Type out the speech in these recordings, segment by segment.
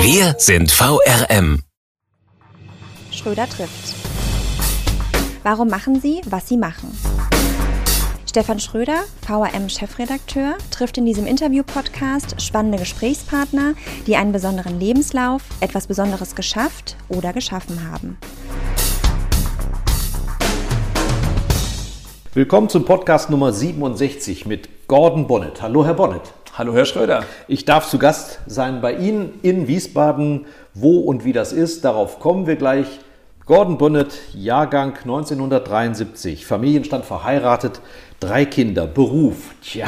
Wir sind VRM. Schröder trifft. Warum machen Sie, was Sie machen? Stefan Schröder, VRM-Chefredakteur, trifft in diesem Interview-Podcast spannende Gesprächspartner, die einen besonderen Lebenslauf, etwas Besonderes geschafft oder geschaffen haben. Willkommen zum Podcast Nummer 67 mit Gordon Bonnet. Hallo, Herr Bonnet. Hallo, Herr Schröder. Ich darf zu Gast sein bei Ihnen in Wiesbaden. Wo und wie das ist, darauf kommen wir gleich. Gordon Bonnet, Jahrgang 1973, Familienstand verheiratet, drei Kinder, Beruf. Tja,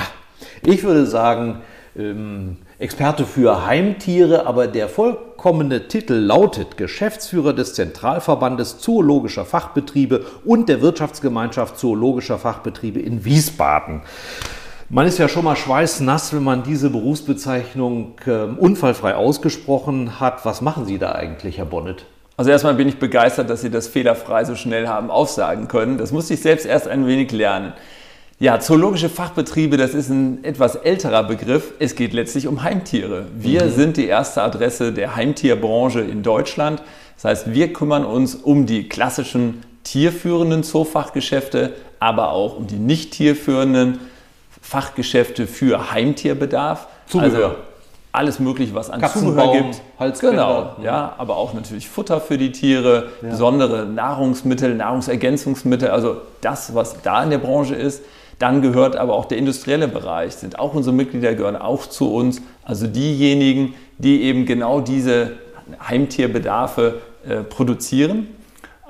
ich würde sagen, ähm, Experte für Heimtiere, aber der vollkommene Titel lautet Geschäftsführer des Zentralverbandes Zoologischer Fachbetriebe und der Wirtschaftsgemeinschaft Zoologischer Fachbetriebe in Wiesbaden. Man ist ja schon mal schweißnass, wenn man diese Berufsbezeichnung äh, unfallfrei ausgesprochen hat. Was machen Sie da eigentlich, Herr Bonnet? Also erstmal bin ich begeistert, dass Sie das fehlerfrei so schnell haben aufsagen können. Das musste ich selbst erst ein wenig lernen. Ja, zoologische Fachbetriebe, das ist ein etwas älterer Begriff. Es geht letztlich um Heimtiere. Wir mhm. sind die erste Adresse der Heimtierbranche in Deutschland. Das heißt, wir kümmern uns um die klassischen tierführenden Zoofachgeschäfte, aber auch um die nicht tierführenden Fachgeschäfte für Heimtierbedarf. Zubehör. Also alles mögliche, was an Zubehör gibt. Halsbänder. Genau, ja, aber auch natürlich Futter für die Tiere, ja. besondere Nahrungsmittel, Nahrungsergänzungsmittel, also das, was da in der Branche ist. Dann gehört aber auch der industrielle Bereich, sind auch unsere Mitglieder, gehören auch zu uns. Also diejenigen, die eben genau diese Heimtierbedarfe äh, produzieren.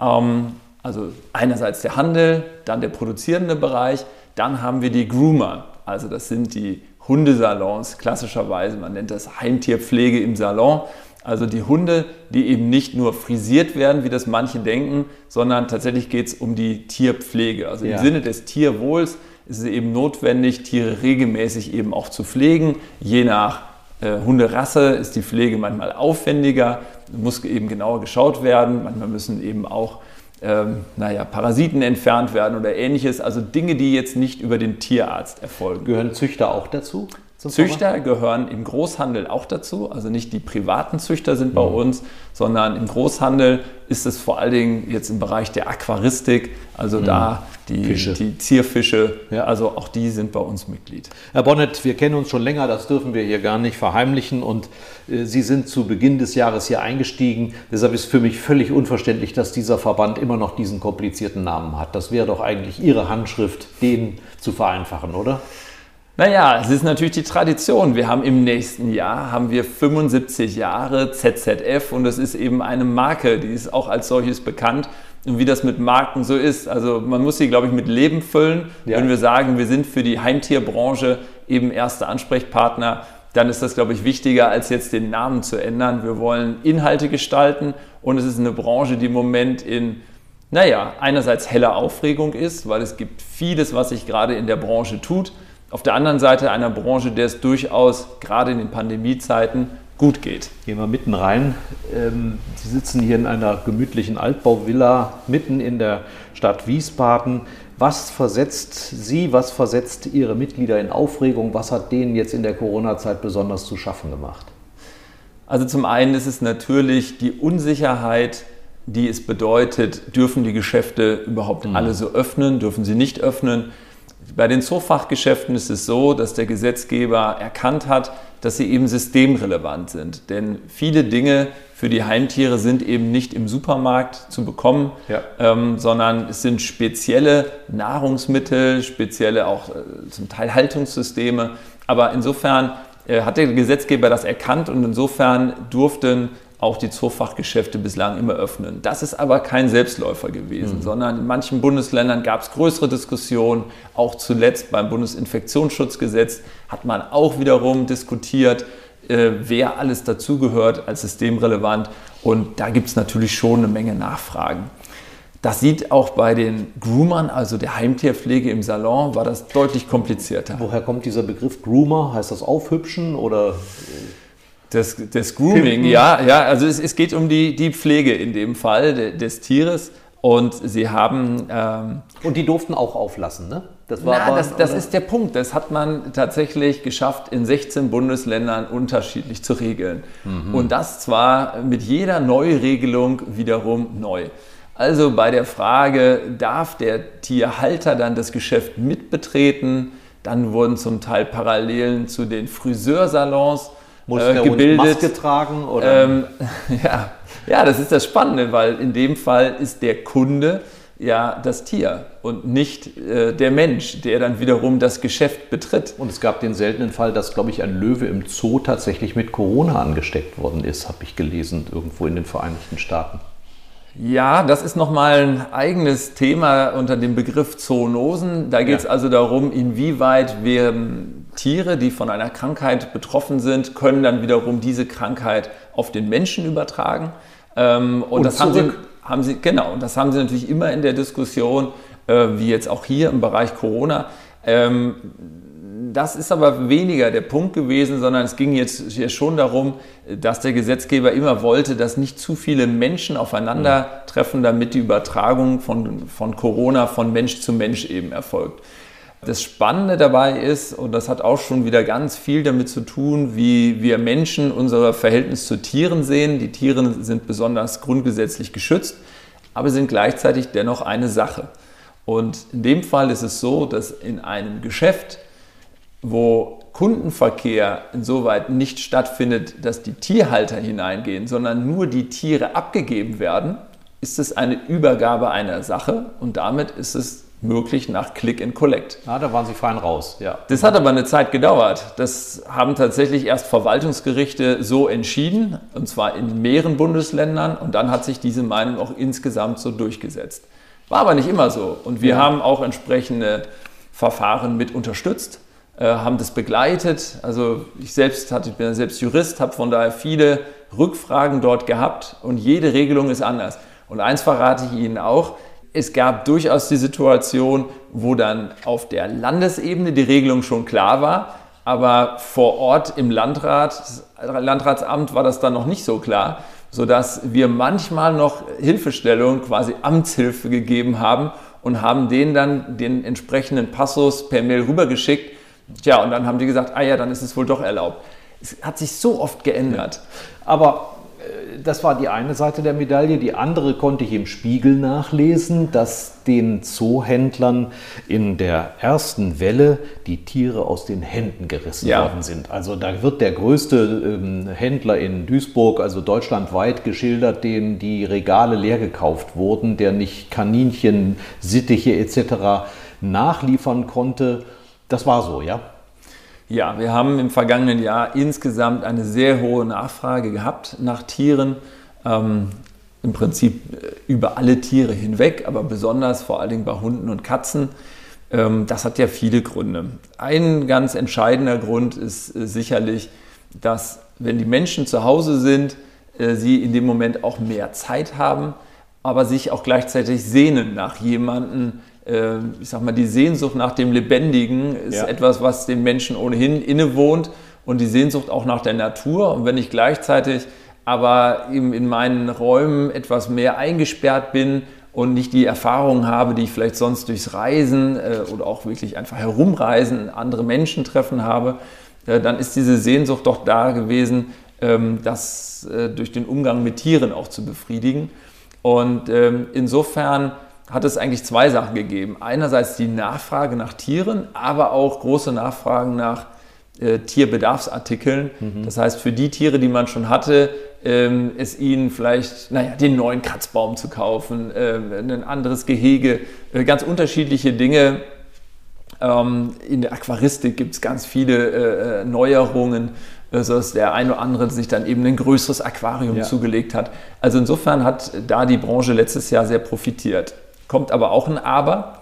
Ähm, also einerseits der Handel, dann der produzierende Bereich, dann haben wir die Groomer, also das sind die Hundesalons klassischerweise. Man nennt das Heimtierpflege im Salon. Also die Hunde, die eben nicht nur frisiert werden, wie das manche denken, sondern tatsächlich geht es um die Tierpflege. Also ja. im Sinne des Tierwohls ist es eben notwendig, Tiere regelmäßig eben auch zu pflegen. Je nach äh, Hunderasse ist die Pflege manchmal aufwendiger, muss eben genauer geschaut werden. Manchmal müssen eben auch ähm, naja, Parasiten entfernt werden oder ähnliches. Also Dinge, die jetzt nicht über den Tierarzt erfolgen. Gehören Züchter auch dazu? Züchter gehören im Großhandel auch dazu. Also nicht die privaten Züchter sind bei mhm. uns, sondern im Großhandel ist es vor allen Dingen jetzt im Bereich der Aquaristik, also mhm. da die, die Zierfische, ja. also auch die sind bei uns Mitglied. Herr Bonnet, wir kennen uns schon länger, das dürfen wir hier gar nicht verheimlichen und äh, Sie sind zu Beginn des Jahres hier eingestiegen. Deshalb ist für mich völlig unverständlich, dass dieser Verband immer noch diesen komplizierten Namen hat. Das wäre doch eigentlich Ihre Handschrift, den zu vereinfachen, oder? Naja, es ist natürlich die Tradition. Wir haben im nächsten Jahr haben wir 75 Jahre ZZF und es ist eben eine Marke, die ist auch als solches bekannt. Und wie das mit Marken so ist, also man muss sie, glaube ich, mit Leben füllen. Ja. Wenn wir sagen, wir sind für die Heimtierbranche eben erste Ansprechpartner, dann ist das, glaube ich, wichtiger, als jetzt den Namen zu ändern. Wir wollen Inhalte gestalten und es ist eine Branche, die im Moment in, naja, einerseits heller Aufregung ist, weil es gibt vieles, was sich gerade in der Branche tut auf der anderen Seite einer Branche, der es durchaus gerade in den Pandemiezeiten gut geht. Gehen wir mitten rein. Ähm, Sie sitzen hier in einer gemütlichen Altbauvilla mitten in der Stadt Wiesbaden. Was versetzt Sie, was versetzt Ihre Mitglieder in Aufregung? Was hat denen jetzt in der Corona-Zeit besonders zu schaffen gemacht? Also zum einen ist es natürlich die Unsicherheit, die es bedeutet, dürfen die Geschäfte überhaupt mhm. alle so öffnen, dürfen sie nicht öffnen? Bei den Zoofachgeschäften ist es so, dass der Gesetzgeber erkannt hat, dass sie eben systemrelevant sind. Denn viele Dinge für die Heimtiere sind eben nicht im Supermarkt zu bekommen, ja. ähm, sondern es sind spezielle Nahrungsmittel, spezielle auch äh, zum Teil Haltungssysteme. Aber insofern äh, hat der Gesetzgeber das erkannt und insofern durften auch die Zoofachgeschäfte bislang immer öffnen. Das ist aber kein Selbstläufer gewesen, mhm. sondern in manchen Bundesländern gab es größere Diskussionen. Auch zuletzt beim Bundesinfektionsschutzgesetz hat man auch wiederum diskutiert, äh, wer alles dazugehört als systemrelevant. Und da gibt es natürlich schon eine Menge Nachfragen. Das sieht auch bei den Groomern, also der Heimtierpflege im Salon, war das deutlich komplizierter. Woher kommt dieser Begriff Groomer? Heißt das aufhübschen oder? Das, das Grooming, ja, ja, also es, es, geht um die, die Pflege in dem Fall de, des Tieres und sie haben. Ähm, und die durften auch auflassen, ne? Das, war na, aber, das, das ist der Punkt. Das hat man tatsächlich geschafft, in 16 Bundesländern unterschiedlich zu regeln. Mhm. Und das zwar mit jeder Neuregelung wiederum neu. Also bei der Frage, darf der Tierhalter dann das Geschäft mitbetreten? Dann wurden zum Teil Parallelen zu den Friseursalons Muss äh, gebildet. Maske tragen? Oder? Ähm, ja. ja, das ist das Spannende, weil in dem Fall ist der Kunde ja das Tier und nicht äh, der Mensch, der dann wiederum das Geschäft betritt. Und es gab den seltenen Fall, dass, glaube ich, ein Löwe im Zoo tatsächlich mit Corona angesteckt worden ist, habe ich gelesen, irgendwo in den Vereinigten Staaten. Ja, das ist nochmal ein eigenes Thema unter dem Begriff Zoonosen. Da geht es ja. also darum, inwieweit wir Tiere, die von einer Krankheit betroffen sind, können dann wiederum diese Krankheit auf den Menschen übertragen. Ähm, und, und, das haben sie, haben sie, genau, und das haben sie natürlich immer in der Diskussion, äh, wie jetzt auch hier im Bereich Corona. Ähm, das ist aber weniger der Punkt gewesen, sondern es ging jetzt hier schon darum, dass der Gesetzgeber immer wollte, dass nicht zu viele Menschen aufeinandertreffen, damit die Übertragung von, von Corona von Mensch zu Mensch eben erfolgt. Das Spannende dabei ist, und das hat auch schon wieder ganz viel damit zu tun, wie wir Menschen unser Verhältnis zu Tieren sehen. Die Tiere sind besonders grundgesetzlich geschützt, aber sind gleichzeitig dennoch eine Sache. Und in dem Fall ist es so, dass in einem Geschäft wo Kundenverkehr insoweit nicht stattfindet, dass die Tierhalter hineingehen, sondern nur die Tiere abgegeben werden, ist es eine Übergabe einer Sache und damit ist es möglich nach Click and Collect. Ja, da waren Sie fein raus, ja. Das hat aber eine Zeit gedauert. Das haben tatsächlich erst Verwaltungsgerichte so entschieden, und zwar in mehreren Bundesländern, und dann hat sich diese Meinung auch insgesamt so durchgesetzt. War aber nicht immer so. Und wir ja. haben auch entsprechende Verfahren mit unterstützt. Äh, haben das begleitet. Also ich selbst hatte, ich bin selbst Jurist, habe von daher viele Rückfragen dort gehabt und jede Regelung ist anders. Und eins verrate ich Ihnen auch, es gab durchaus die Situation, wo dann auf der Landesebene die Regelung schon klar war, aber vor Ort im Landrat, Landratsamt war das dann noch nicht so klar, sodass wir manchmal noch Hilfestellung, quasi Amtshilfe gegeben haben und haben denen dann den entsprechenden Passus per Mail rübergeschickt, Tja, und dann haben die gesagt, ah ja, dann ist es wohl doch erlaubt. Es hat sich so oft geändert. Aber das war die eine Seite der Medaille. Die andere konnte ich im Spiegel nachlesen, dass den Zoohändlern in der ersten Welle die Tiere aus den Händen gerissen ja. worden sind. Also da wird der größte ähm, Händler in Duisburg, also deutschlandweit geschildert, dem die Regale leer gekauft wurden, der nicht Kaninchen, Sittiche etc. nachliefern konnte das war so, ja? Ja, wir haben im vergangenen Jahr insgesamt eine sehr hohe Nachfrage gehabt nach Tieren. Ähm, Im Prinzip äh, über alle Tiere hinweg, aber besonders vor allen Dingen bei Hunden und Katzen. Ähm, das hat ja viele Gründe. Ein ganz entscheidender Grund ist äh, sicherlich, dass wenn die Menschen zu Hause sind, äh, sie in dem Moment auch mehr Zeit haben, aber sich auch gleichzeitig sehnen nach jemandem, ich sag mal, die Sehnsucht nach dem Lebendigen ist ja. etwas, was den Menschen ohnehin innewohnt und die Sehnsucht auch nach der Natur. Und wenn ich gleichzeitig aber eben in meinen Räumen etwas mehr eingesperrt bin und nicht die Erfahrungen habe, die ich vielleicht sonst durchs Reisen äh, oder auch wirklich einfach herumreisen, andere Menschen treffen habe, äh, dann ist diese Sehnsucht doch da gewesen, ähm, das äh, durch den Umgang mit Tieren auch zu befriedigen. Und ähm, insofern hat es eigentlich zwei Sachen gegeben. Einerseits die Nachfrage nach Tieren, aber auch große Nachfragen nach äh, Tierbedarfsartikeln. Mhm. Das heißt, für die Tiere, die man schon hatte, ähm, es ihnen vielleicht, naja, den neuen Kratzbaum zu kaufen, äh, ein anderes Gehege, äh, ganz unterschiedliche Dinge. Ähm, in der Aquaristik gibt es ganz viele äh, äh, Neuerungen sodass der eine oder andere sich dann eben ein größeres Aquarium ja. zugelegt hat. Also insofern hat da die Branche letztes Jahr sehr profitiert kommt aber auch ein Aber.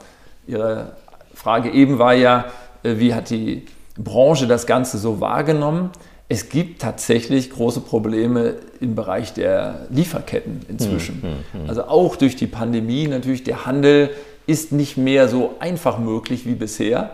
Ihre Frage eben war ja, äh, wie hat die Branche das Ganze so wahrgenommen? Es gibt tatsächlich große Probleme im Bereich der Lieferketten inzwischen. Hm, hm, hm. Also auch durch die Pandemie natürlich der Handel ist nicht mehr so einfach möglich wie bisher.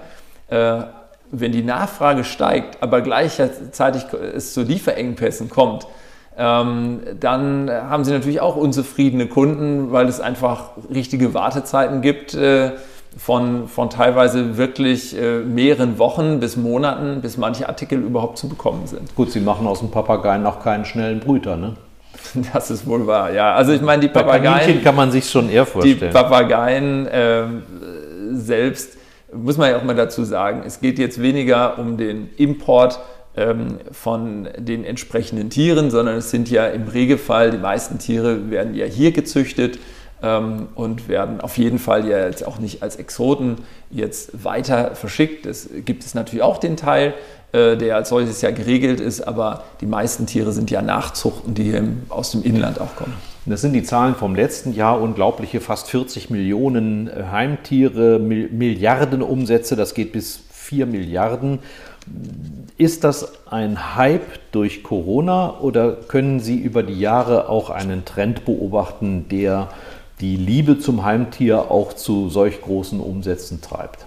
Äh, wenn die Nachfrage steigt, aber gleichzeitig es zu Lieferengpässen kommt, ähm, dann haben sie natürlich auch unzufriedene Kunden, weil es einfach richtige Wartezeiten gibt äh, von, von teilweise wirklich äh, mehreren Wochen bis Monaten, bis manche Artikel überhaupt zu bekommen sind. Gut, Sie machen aus dem Papageien auch keinen schnellen Brüter, ne? Das ist wohl wahr, ja. Also ich meine, die Papageien... kann man sich schon eher vorstellen. Die Papageien äh, selbst, muss man ja auch mal dazu sagen, es geht jetzt weniger um den Import von den entsprechenden Tieren, sondern es sind ja im Regelfall, die meisten Tiere werden ja hier gezüchtet ähm, und werden auf jeden Fall ja jetzt auch nicht als Exoten jetzt weiter verschickt. Es gibt es natürlich auch den Teil, äh, der als solches ja geregelt ist, aber die meisten Tiere sind ja Nachzuchten, die aus dem Inland auch kommen. Das sind die Zahlen vom letzten Jahr, unglaubliche fast 40 Millionen äh, Heimtiere, Milliarden Umsätze, das geht bis 4 Milliarden. Ist das ein Hype durch Corona oder können Sie über die Jahre auch einen Trend beobachten, der die Liebe zum Heimtier auch zu solch großen Umsätzen treibt?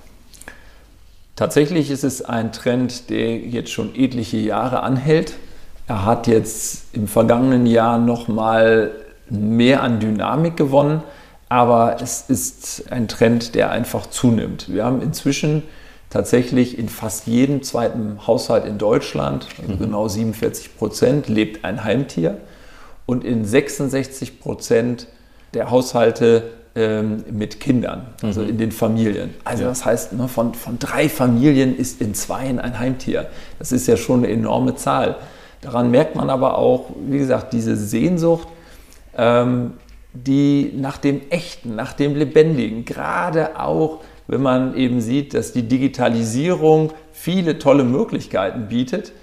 Tatsächlich ist es ein Trend, der jetzt schon etliche Jahre anhält. Er hat jetzt im vergangenen Jahr noch mal mehr an Dynamik gewonnen, aber es ist ein Trend, der einfach zunimmt. Wir haben inzwischen tatsächlich in fast jedem zweiten Haushalt in Deutschland, also mhm. genau 47 Prozent, lebt ein Heimtier und in 66 Prozent der Haushalte ähm, mit Kindern, also mhm. in den Familien. Also ja. das heißt, ne, von, von drei Familien ist in zweien ein Heimtier. Das ist ja schon eine enorme Zahl. Daran merkt man aber auch, wie gesagt, diese Sehnsucht, ähm, die nach dem Echten, nach dem Lebendigen, gerade auch, wenn man eben sieht, dass die Digitalisierung viele tolle Möglichkeiten bietet,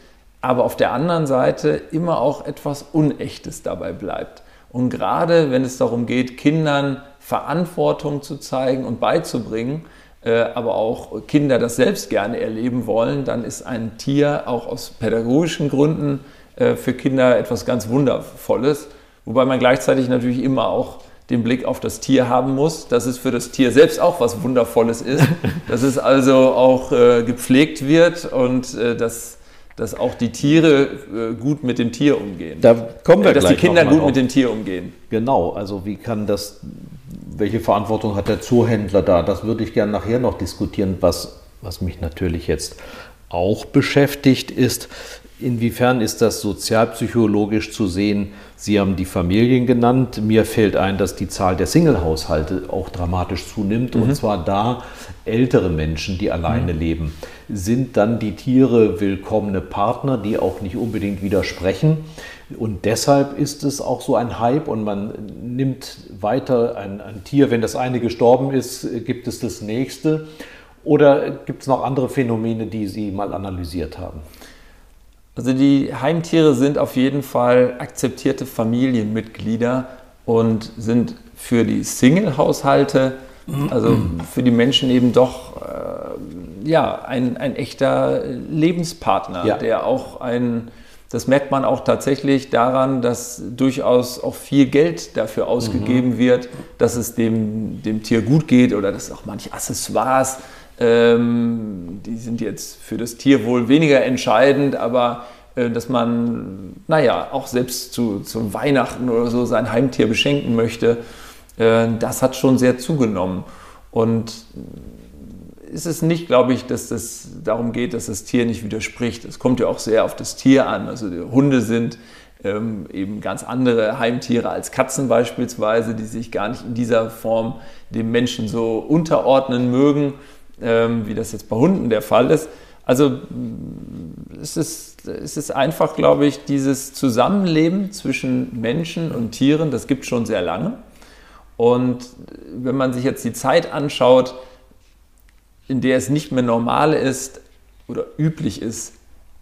aber auf der anderen Seite immer auch etwas Unechtes dabei bleibt. Und gerade wenn es darum geht, Kindern Verantwortung zu zeigen und beizubringen, äh, aber auch Kinder das selbst gerne erleben wollen, dann ist ein Tier auch aus pädagogischen Gründen äh, für Kinder etwas ganz Wundervolles. Wobei man gleichzeitig natürlich immer auch den Blick auf das Tier haben muss, dass es für das Tier selbst auch was Wundervolles ist, dass es also auch äh, gepflegt wird und dass dass auch die Tiere äh, gut mit dem Tier umgehen. Da kommen wir äh, Dass die Kinder gut mit dem Tier umgehen. Genau, also wie kann das, welche Verantwortung hat der Zoohändler da? Das würde ich gerne nachher noch diskutieren. Was, was mich natürlich jetzt auch beschäftigt ist, inwiefern ist das sozialpsychologisch zu sehen? Sie haben die Familien genannt. Mir fällt ein, dass die Zahl der Single-Haushalte auch dramatisch zunimmt. Mhm. Und zwar da ältere Menschen, die alleine mhm. leben sind dann die Tiere willkommene Partner, die auch nicht unbedingt widersprechen. Und deshalb ist es auch so ein Hype und man nimmt weiter ein, ein Tier, wenn das eine gestorben ist, gibt es das nächste. Oder gibt es noch andere Phänomene, die Sie mal analysiert haben? Also die Heimtiere sind auf jeden Fall akzeptierte Familienmitglieder und sind für die Single-Haushalte, also für die Menschen eben doch äh, ja, ein, ein echter Lebenspartner, ja. der auch ein, das merkt man auch tatsächlich daran, dass durchaus auch viel Geld dafür ausgegeben mhm. wird, dass es dem, dem Tier gut geht oder dass auch manche Accessoires, ähm, die sind jetzt für das Tier wohl weniger entscheidend, aber äh, dass man, naja, auch selbst zu, zu Weihnachten oder so sein Heimtier beschenken möchte, äh, das hat schon sehr zugenommen. Und ist es nicht, glaube ich, dass es darum geht, dass das Tier nicht widerspricht. Es kommt ja auch sehr auf das Tier an. Also Hunde sind ähm, eben ganz andere Heimtiere als Katzen beispielsweise, die sich gar nicht in dieser Form dem Menschen so unterordnen mögen, wie das jetzt bei Hunden der Fall ist. Also es ist, es ist einfach, glaube ich, dieses Zusammenleben zwischen Menschen und Tieren, das gibt es schon sehr lange. Und wenn man sich jetzt die Zeit anschaut, in der es nicht mehr normal ist oder üblich ist,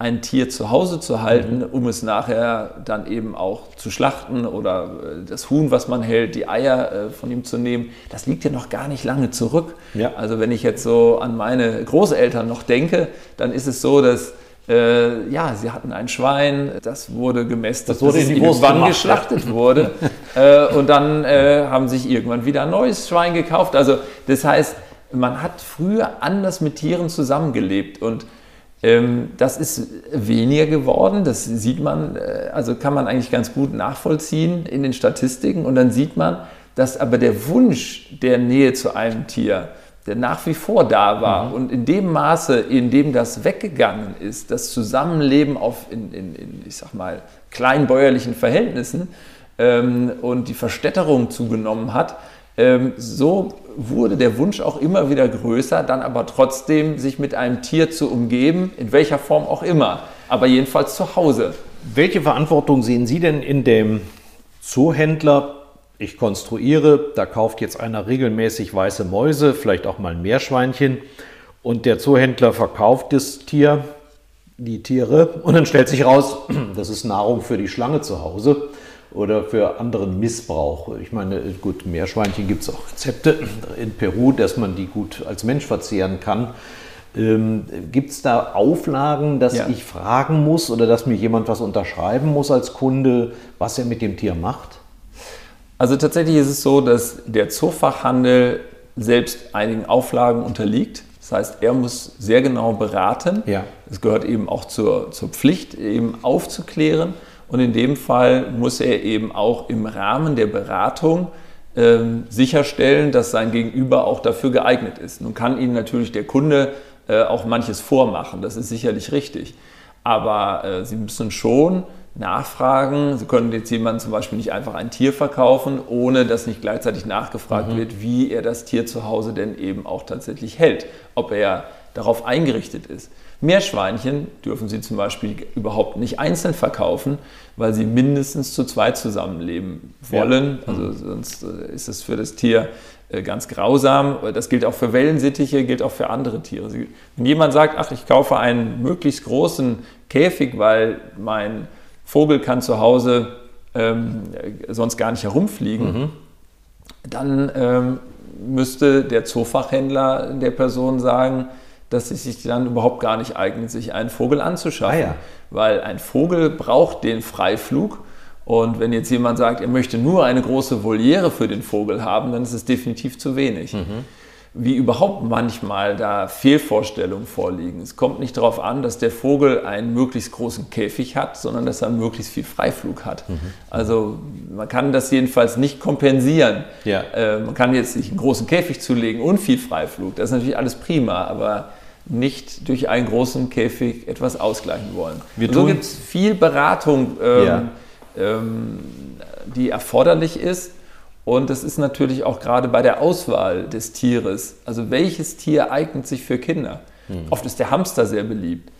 ein Tier zu Hause zu halten, mhm. um es nachher dann eben auch zu schlachten oder äh, das Huhn, was man hält, die Eier äh, von ihm zu nehmen, das liegt ja noch gar nicht lange zurück. Ja. Also wenn ich jetzt so an meine Großeltern noch denke, dann ist es so, dass Äh, ja, sie hatten ein Schwein, das wurde gemästet, das wurde bis in die Wurst irgendwann gemacht, geschlachtet wurde. äh, und dann äh, haben sich irgendwann wieder ein neues Schwein gekauft. Also das heißt, man hat früher anders mit Tieren zusammengelebt und das ist weniger geworden, das sieht man, äh, also kann man eigentlich ganz gut nachvollziehen in den Statistiken und dann sieht man, dass aber der Wunsch der Nähe zu einem Tier, der nach wie vor da war mhm. und in dem Maße, in dem das weggegangen ist, das Zusammenleben auf, in, in, in ich sag mal, kleinbäuerlichen Verhältnissen ähm, und die Verstädterung zugenommen hat, ähm, so wurde der Wunsch auch immer wieder größer, dann aber trotzdem sich mit einem Tier zu umgeben, in welcher Form auch immer, aber jedenfalls zu Hause. Welche Verantwortung sehen Sie denn in dem Zoohändler? Ich konstruiere, da kauft jetzt einer regelmäßig weiße Mäuse, vielleicht auch mal ein Meerschweinchen und der Zoohändler verkauft das Tier, die Tiere und dann stellt sich raus, das ist Nahrung für die Schlange zu Hause oder für anderen Missbrauch. Ich meine, gut, Meerschweinchen gibt es auch Rezepte in Peru, dass man die gut als Mensch verzehren kann. Ähm, gibt es da Auflagen, dass ja. ich fragen muss oder dass mir jemand was unterschreiben muss als Kunde, was er mit dem Tier macht? Also tatsächlich ist es so, dass der Zoofachhandel selbst einigen Auflagen unterliegt. Das heißt, er muss sehr genau beraten. Ja. Es gehört eben auch zur, zur Pflicht, eben aufzuklären. Und in dem Fall muss er eben auch im Rahmen der Beratung ähm, sicherstellen, dass sein Gegenüber auch dafür geeignet ist. Nun kann Ihnen natürlich der Kunde äh, auch manches vormachen, das ist sicherlich richtig. Aber äh, Sie müssen schon nachfragen. Sie können jetzt jemanden zum Beispiel nicht einfach ein Tier verkaufen, ohne dass nicht gleichzeitig nachgefragt mhm. wird, wie er das Tier zu Hause denn eben auch tatsächlich hält, ob er darauf eingerichtet ist. Meerschweinchen dürfen Sie zum Beispiel überhaupt nicht einzeln verkaufen, weil sie mindestens zu zweit zusammenleben wollen. Ja. Also sonst äh, ist es für das Tier äh, ganz grausam. Das gilt auch für Wellensittiche, gilt auch für andere Tiere. Wenn jemand sagt, ach, ich kaufe einen möglichst großen Käfig, weil mein Vogel kann zu Hause ähm, sonst gar nicht herumfliegen, mhm. dann ähm, müsste der Zoofachhändler der Person sagen, dass es sich dann überhaupt gar nicht eignet, sich einen Vogel anzuschaffen. Ah ja. Weil ein Vogel braucht den Freiflug. Und wenn jetzt jemand sagt, er möchte nur eine große Voliere für den Vogel haben, dann ist es definitiv zu wenig. Mhm. Wie überhaupt manchmal da Fehlvorstellungen vorliegen. Es kommt nicht darauf an, dass der Vogel einen möglichst großen Käfig hat, sondern dass er möglichst viel Freiflug hat. Mhm. Also man kann das jedenfalls nicht kompensieren. Ja. Äh, man kann jetzt sich einen großen Käfig zulegen und viel Freiflug. Das ist natürlich alles prima, aber nicht durch einen großen Käfig etwas ausgleichen wollen. Wir so gibt es viel Beratung, ähm, ja. ähm, die erforderlich ist. Und das ist natürlich auch gerade bei der Auswahl des Tieres. Also welches Tier eignet sich für Kinder? Hm. Oft ist der Hamster sehr beliebt.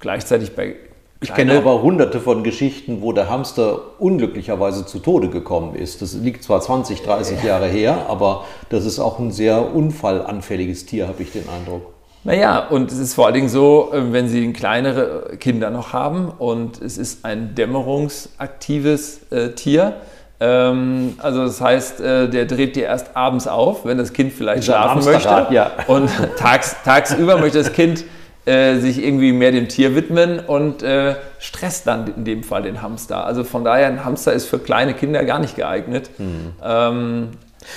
Gleichzeitig bei ich kenne aber hunderte von Geschichten, wo der Hamster unglücklicherweise zu Tode gekommen ist. Das liegt zwar 20, 30 Jahre her, aber das ist auch ein sehr unfallanfälliges Tier, habe ich den Eindruck. Naja, und es ist vor allen Dingen so, äh, wenn Sie kleinere Kinder noch haben und es ist ein dämmerungsaktives äh, Tier. Ähm, also das heißt, äh, der dreht dir erst abends auf, wenn das Kind vielleicht schlafen möchte. Ja. Und tags, tagsüber möchte das Kind äh, sich irgendwie mehr dem Tier widmen und äh, stresst dann in dem Fall den Hamster. Also von daher, ein Hamster ist für kleine Kinder gar nicht geeignet. Mhm. Ähm,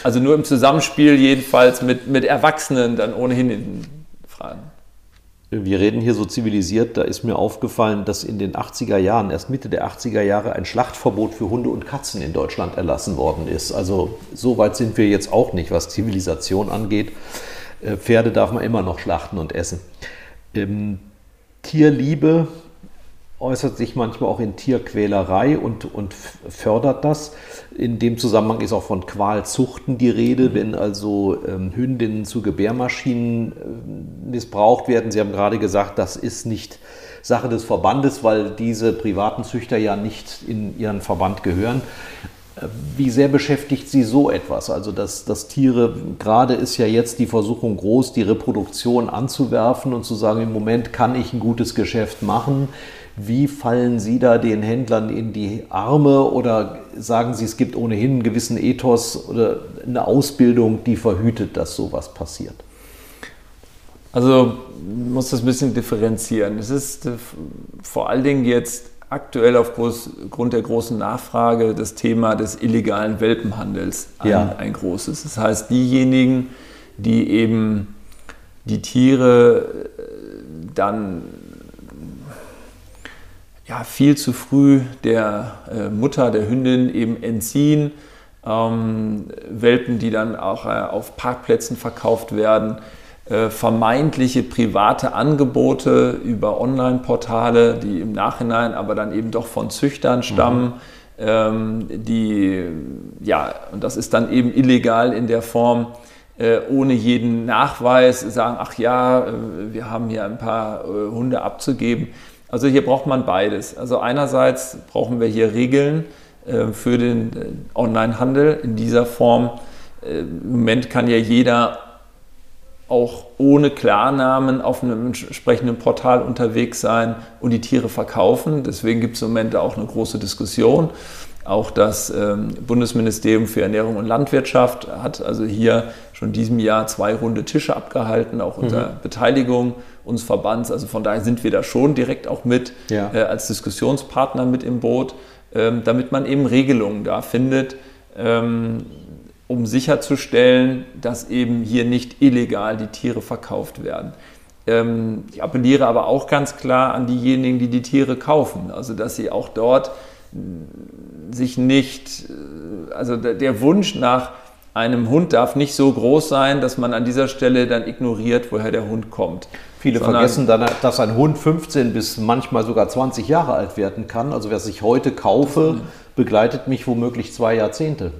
also nur im Zusammenspiel jedenfalls mit, mit Erwachsenen dann ohnehin in Fragen. Wir reden hier so zivilisiert, da ist mir aufgefallen, dass in den 80er Jahren, erst Mitte der 80er Jahre, ein Schlachtverbot für Hunde und Katzen in Deutschland erlassen worden ist. Also so weit sind wir jetzt auch nicht, was Zivilisation angeht. Äh, Pferde darf man immer noch schlachten und essen. Ähm, Tierliebe äußert sich manchmal auch in Tierquälerei und, und fördert das. In dem Zusammenhang ist auch von Qualzuchten die Rede, mhm. wenn also ähm, Hündinnen zu Gebärmaschinen äh, missbraucht werden. Sie haben gerade gesagt, das ist nicht Sache des Verbandes, weil diese privaten Züchter ja nicht in ihren Verband gehören. Äh, wie sehr beschäftigt Sie so etwas? Also, dass, dass Tiere, gerade ist ja jetzt die Versuchung groß, die Reproduktion anzuwerfen und zu sagen, im Moment kann ich ein gutes Geschäft machen. Wie fallen Sie da den Händlern in die Arme oder sagen Sie, es gibt ohnehin einen gewissen Ethos oder eine Ausbildung, die verhütet, dass sowas passiert? Also muss das ein bisschen differenzieren. Es ist äh, vor allen Dingen jetzt aktuell aufgrund der großen Nachfrage das Thema des illegalen Welpenhandels ein, ja. ein großes. Das heißt, diejenigen, die eben die Tiere äh, dann ja, viel zu früh der äh, Mutter, der Hündin eben entziehen, ähm, Welpen, die dann auch äh, auf Parkplätzen verkauft werden, äh, vermeintliche private Angebote über Online-Portale, die im Nachhinein aber dann eben doch von Züchtern stammen. Mhm. Ähm, die, ja, und das ist dann eben illegal in der Form, äh, ohne jeden Nachweis sagen, ach ja, äh, wir haben hier ein paar äh, Hunde abzugeben. Also hier braucht man beides. Also einerseits brauchen wir hier Regeln äh, für den äh, Onlinehandel in dieser Form. Im Moment kann ja jeder auch ohne Klarnamen auf einem entsprechenden Portal unterwegs sein und die Tiere verkaufen. Deswegen gibt es im Moment auch eine große Diskussion. Auch das ähm, Bundesministerium für Ernährung und Landwirtschaft hat also hier schon in diesem Jahr zwei runde Tische abgehalten, auch unter mhm. Beteiligung uns Verbands. Also von daher sind wir da schon direkt auch mit ja. äh, als Diskussionspartner mit im Boot, ähm, damit man eben Regelungen da findet, ähm, um sicherzustellen, dass eben hier nicht illegal die Tiere verkauft werden. Ähm, ich appelliere aber auch ganz klar an diejenigen, die die Tiere kaufen, also dass sie auch dort sich nicht, äh, also der Wunsch nach einem Hund darf nicht so groß sein, dass man an dieser Stelle dann ignoriert, woher der Hund kommt. Viele Sondern vergessen dann, dass ein Hund 15 bis manchmal sogar 20 Jahre alt werden kann. Also wer sich heute kaufe, begleitet mich womöglich zwei Jahrzehnte.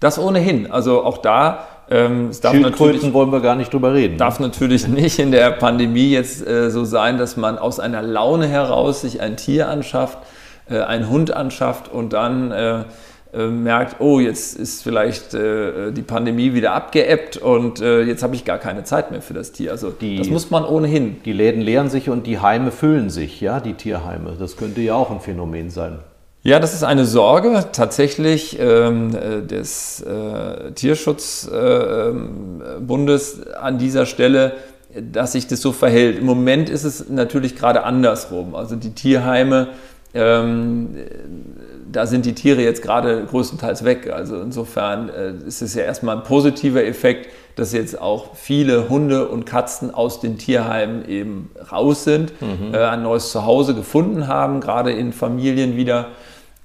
Das ohnehin. Also auch da ähm, natürlich, wollen wir gar nicht drüber reden. Darf natürlich nicht in der Pandemie jetzt äh, so sein, dass man aus einer Laune heraus sich ein Tier anschafft, äh, einen Hund anschafft und dann äh, äh, merkt, oh, jetzt ist vielleicht äh, die Pandemie wieder abgeebbt und äh, jetzt habe ich gar keine Zeit mehr für das Tier. Also die, das muss man ohnehin. Die Läden leeren sich und die Heime füllen sich, ja, die Tierheime. Das könnte ja auch ein Phänomen sein. Ja, das ist eine Sorge tatsächlich ähm, des äh, Tierschutzbundes äh, an dieser Stelle, dass sich das so verhält. Im Moment ist es natürlich gerade andersrum. Also die Tierheime ähm, da sind die Tiere jetzt gerade größtenteils weg. Also insofern äh, ist es ja erstmal ein positiver Effekt, dass jetzt auch viele Hunde und Katzen aus den Tierheimen eben raus sind, mhm. äh, ein neues Zuhause gefunden haben, gerade in Familien wieder.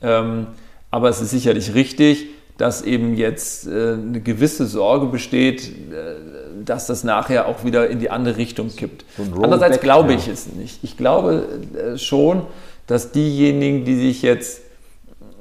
Ähm, aber es ist sicherlich richtig, dass eben jetzt äh, eine gewisse Sorge besteht, äh, dass das nachher auch wieder in die andere Richtung kippt. Andererseits glaube ich es nicht. Ich glaube äh, schon, dass diejenigen, die sich jetzt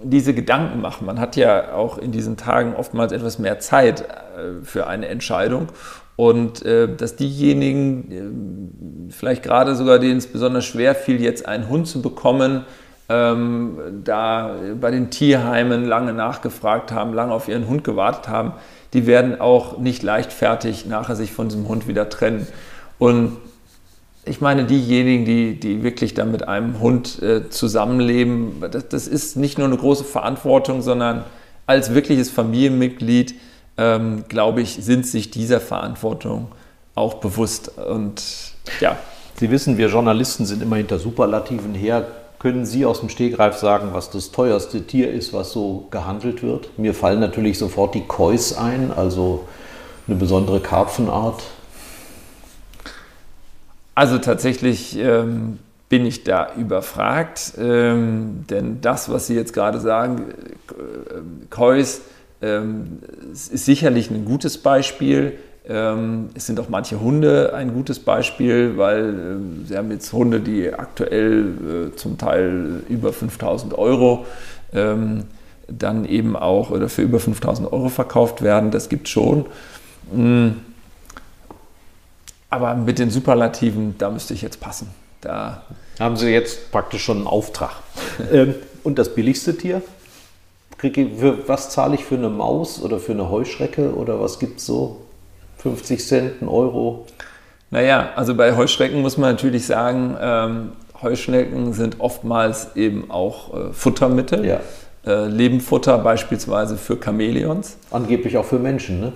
diese Gedanken machen, man hat ja auch in diesen Tagen oftmals etwas mehr Zeit äh, für eine Entscheidung und äh, dass diejenigen, äh, vielleicht gerade sogar denen es besonders schwer fiel, jetzt einen Hund zu bekommen, ähm, da bei den Tierheimen lange nachgefragt haben, lange auf ihren Hund gewartet haben, die werden auch nicht leichtfertig nachher sich von diesem Hund wieder trennen. Und ich meine, diejenigen, die, die wirklich dann mit einem Hund äh, zusammenleben, das, das, ist nicht nur eine große Verantwortung, sondern als wirkliches Familienmitglied, ähm, glaube ich, sind sich dieser Verantwortung auch bewusst. Und ja. Sie wissen, wir Journalisten sind immer hinter Superlativen her. Können Sie aus dem Stegreif sagen, was das teuerste Tier ist, was so gehandelt wird? Mir fallen natürlich sofort die Kois ein, also eine besondere Karpfenart. Also tatsächlich ähm, bin ich da überfragt, ähm, denn das, was Sie jetzt gerade sagen, äh, Kois, ähm, ist sicherlich ein gutes Beispiel. Ähm, es sind auch manche Hunde ein gutes Beispiel, weil äh, Sie haben jetzt Hunde, die aktuell äh, zum Teil über 5000 Euro ähm, dann eben auch oder für über 5000 Euro verkauft werden. Das gibt schon. Mhm aber mit den Superlativen, da müsste ich jetzt passen. Da haben Sie jetzt praktisch schon einen Auftrag. ähm, und das billigste Tier? Für, was zahle ich für eine Maus oder für eine Heuschrecke oder was gibt es so? 50 Cent, ein Euro? Naja, also bei Heuschrecken muss man natürlich sagen, ähm, Heuschrecken sind oftmals eben auch äh, Futtermittel. Ja. Äh, Lebenfutter beispielsweise für Chamäleons. Angeblich auch für Menschen, ne?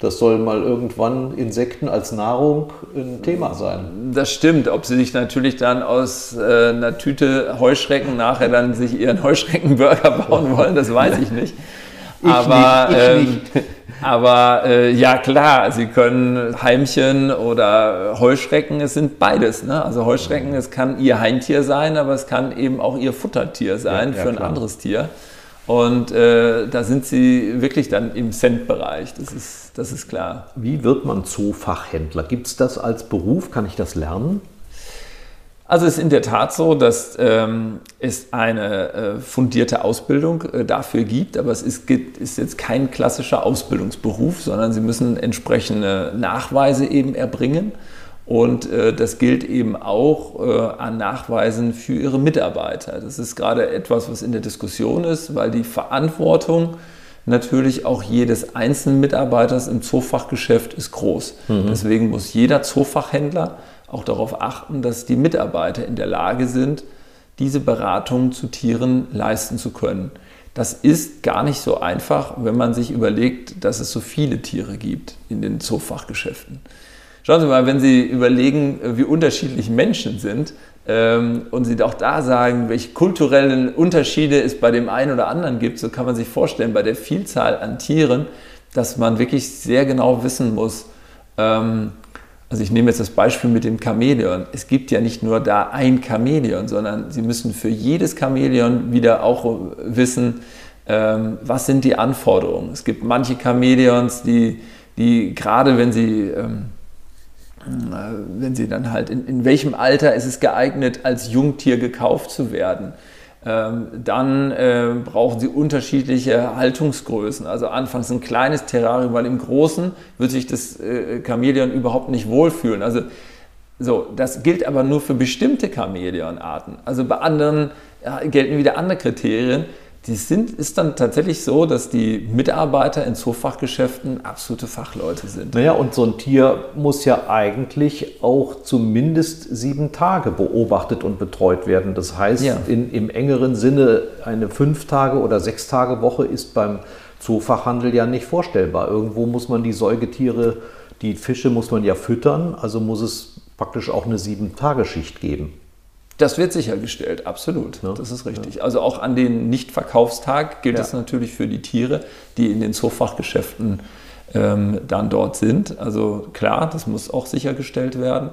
Das soll mal irgendwann Insekten als Nahrung ein Thema sein. Das stimmt. Ob sie sich natürlich dann aus äh, einer Tüte Heuschrecken nachher dann sich ihren Heuschreckenburger bauen wollen, das weiß ich nicht. Ich aber nicht, ähm, nicht. aber äh, ja klar, sie können Heimchen oder Heuschrecken, es sind beides. Ne? Also Heuschrecken, es kann ihr Heimtier sein, aber es kann eben auch ihr Futtertier sein ja, ja, für ein klar. anderes Tier. Und äh, da sind sie wirklich dann im Cent-Bereich, das ist, das ist klar. Wie wird man Zoofachhändler? Gibt es das als Beruf? Kann ich das lernen? Also es ist in der Tat so, dass ähm, es eine äh, fundierte Ausbildung äh, dafür gibt, aber es ist, ist, jetzt kein klassischer Ausbildungsberuf, sondern Sie müssen entsprechende Nachweise eben erbringen. Und äh, das gilt eben auch äh, an Nachweisen für ihre Mitarbeiter. Das ist gerade etwas, was in der Diskussion ist, weil die Verantwortung natürlich auch jedes einzelnen Mitarbeiters im Zoofachgeschäft ist groß. Mhm. Deswegen muss jeder Zoofachhändler auch darauf achten, dass die Mitarbeiter in der Lage sind, diese Beratung zu Tieren leisten zu können. Das ist gar nicht so einfach, wenn man sich überlegt, dass es so viele Tiere gibt in den Zoofachgeschäften. Schauen Sie mal, wenn Sie überlegen, wie unterschiedlich Menschen sind ähm, und Sie auch da sagen, welche kulturellen Unterschiede es bei dem einen oder anderen gibt, so kann man sich vorstellen, bei der Vielzahl an Tieren, dass man wirklich sehr genau wissen muss, ähm, also ich nehme jetzt das Beispiel mit dem Chamäleon. Es gibt ja nicht nur da ein Chamäleon, sondern Sie müssen für jedes Chamäleon wieder auch wissen, ähm, was sind die Anforderungen. Es gibt manche Chamäleons, die, die gerade wenn sie ähm, äh, wenn sie dann halt, in, in welchem Alter ist es geeignet, als Jungtier gekauft zu werden. Ähm, dann äh, brauchen sie unterschiedliche Haltungsgrößen. Also anfangs ein kleines Terrarium, weil im Großen wird sich das äh, Chamäleon überhaupt nicht wohlfühlen. Also so, das gilt aber nur für bestimmte Chamäleonarten. Also bei anderen ja, gelten wieder andere Kriterien die sind, ist dann tatsächlich so, dass die Mitarbeiter in Zoofachgeschäften absolute Fachleute sind. Naja, und so ein Tier muss ja eigentlich auch zumindest sieben Tage beobachtet und betreut werden. Das heißt, ja. in, im engeren Sinne eine fünf Tage oder sechs Tage Woche ist beim Zoofachhandel ja nicht vorstellbar. Irgendwo muss man die Säugetiere, die Fische muss man ja füttern, also muss es praktisch auch eine Sieben-Tage-Schicht geben. Das wird sichergestellt, absolut. Ja. Das ist richtig. Ja. Also auch an den Nicht-Verkaufstag gilt ja. das natürlich für die Tiere, die in den Zoofachgeschäften ähm, dann dort sind. Also klar, das muss auch sichergestellt werden.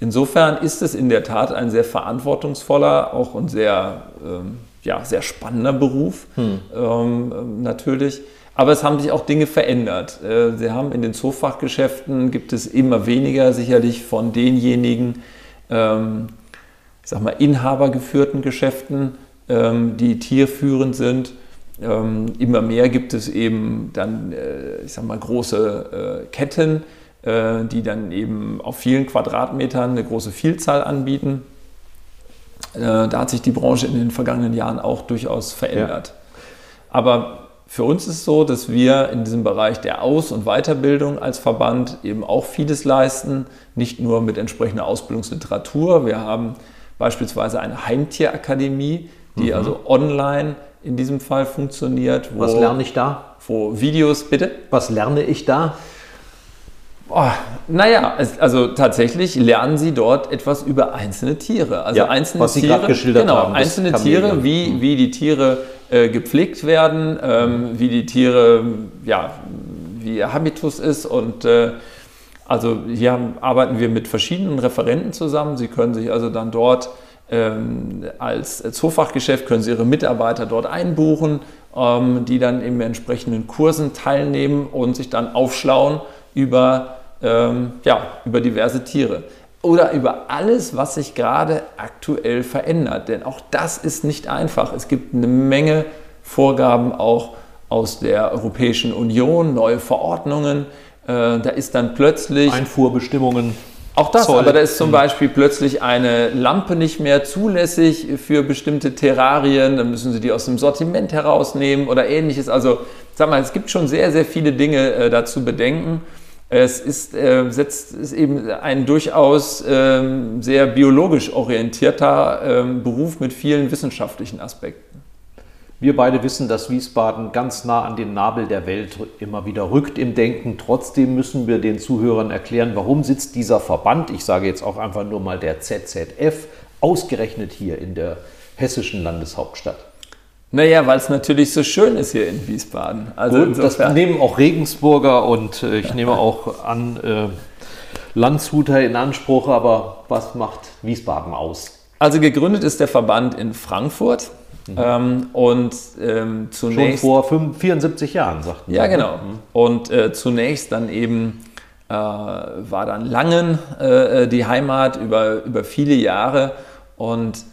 Insofern ist es in der Tat ein sehr verantwortungsvoller, auch ein sehr, ähm, ja, sehr spannender Beruf, hm. ähm, natürlich. Aber es haben sich auch Dinge verändert. Äh, Sie haben in den Zoofachgeschäften gibt es immer weniger sicherlich von denjenigen, ähm, ich sag mal, inhabergeführten Geschäften, ähm, die tierführend sind. Ähm, immer mehr gibt es eben dann, äh, ich sag mal, große äh, Ketten, äh, die dann eben auf vielen Quadratmetern eine große Vielzahl anbieten. Äh, da hat sich die Branche in den vergangenen Jahren auch durchaus verändert. Ja. Aber für uns ist es so, dass wir in diesem Bereich der Aus- und Weiterbildung als Verband eben auch vieles leisten, nicht nur mit entsprechender Ausbildungsliteratur. Wir haben beispielsweise eine Heimtierakademie, die mhm. also online in diesem Fall funktioniert. Wo, Was lerne ich da? Wo Videos, bitte? Was lerne ich da? Oh, naja, also tatsächlich lernen Sie dort etwas über einzelne Tiere. Also ja, einzelne was Sie Tiere, geschildert genau, haben. Einzelne Tiere, wie, mhm. wie die Tiere äh, gepflegt werden, ähm, wie die Tiere, ja, wie ihr Habitus ist und äh, also hier arbeiten wir mit verschiedenen Referenten zusammen. Sie können sich also dann dort ähm, als Zoofachgeschäft können Sie Ihre Mitarbeiter dort einbuchen, ähm, die dann in entsprechenden Kursen teilnehmen und sich dann aufschlauen über, ähm, ja, über diverse Tiere. Oder über alles, was sich gerade aktuell verändert. Denn auch das ist nicht einfach. Es gibt eine Menge Vorgaben auch aus der Europäischen Union, neue Verordnungen, da ist dann plötzlich. Einfuhrbestimmungen. Auch das, Zoll. aber da ist zum Beispiel plötzlich eine Lampe nicht mehr zulässig für bestimmte Terrarien, dann müssen sie die aus dem Sortiment herausnehmen oder ähnliches. Also, sag mal, es gibt schon sehr, sehr viele Dinge äh, dazu bedenken. Es ist, äh, setzt, ist eben ein durchaus ähm, sehr biologisch orientierter ähm, Beruf mit vielen wissenschaftlichen Aspekten. Wir beide wissen, dass Wiesbaden ganz nah an den Nabel der Welt immer wieder rückt im Denken. Trotzdem müssen wir den Zuhörern erklären, warum sitzt dieser Verband, ich sage jetzt auch einfach nur mal der ZZF, ausgerechnet hier in der hessischen Landeshauptstadt. Naja, weil es natürlich so schön ist hier in Wiesbaden. Also Gut, das nehmen auch Regensburger und äh, ich nehme auch an äh, Landshuter in Anspruch, aber was macht Wiesbaden aus? Also gegründet ist der Verband in Frankfurt. Mhm. Ähm, und ähm, zunächst. Schon vor 75, 74 Jahren, sagten Ja, genau. Mhm. Und äh, zunächst dann eben äh, war dann Langen äh, die Heimat über, über viele Jahre. Und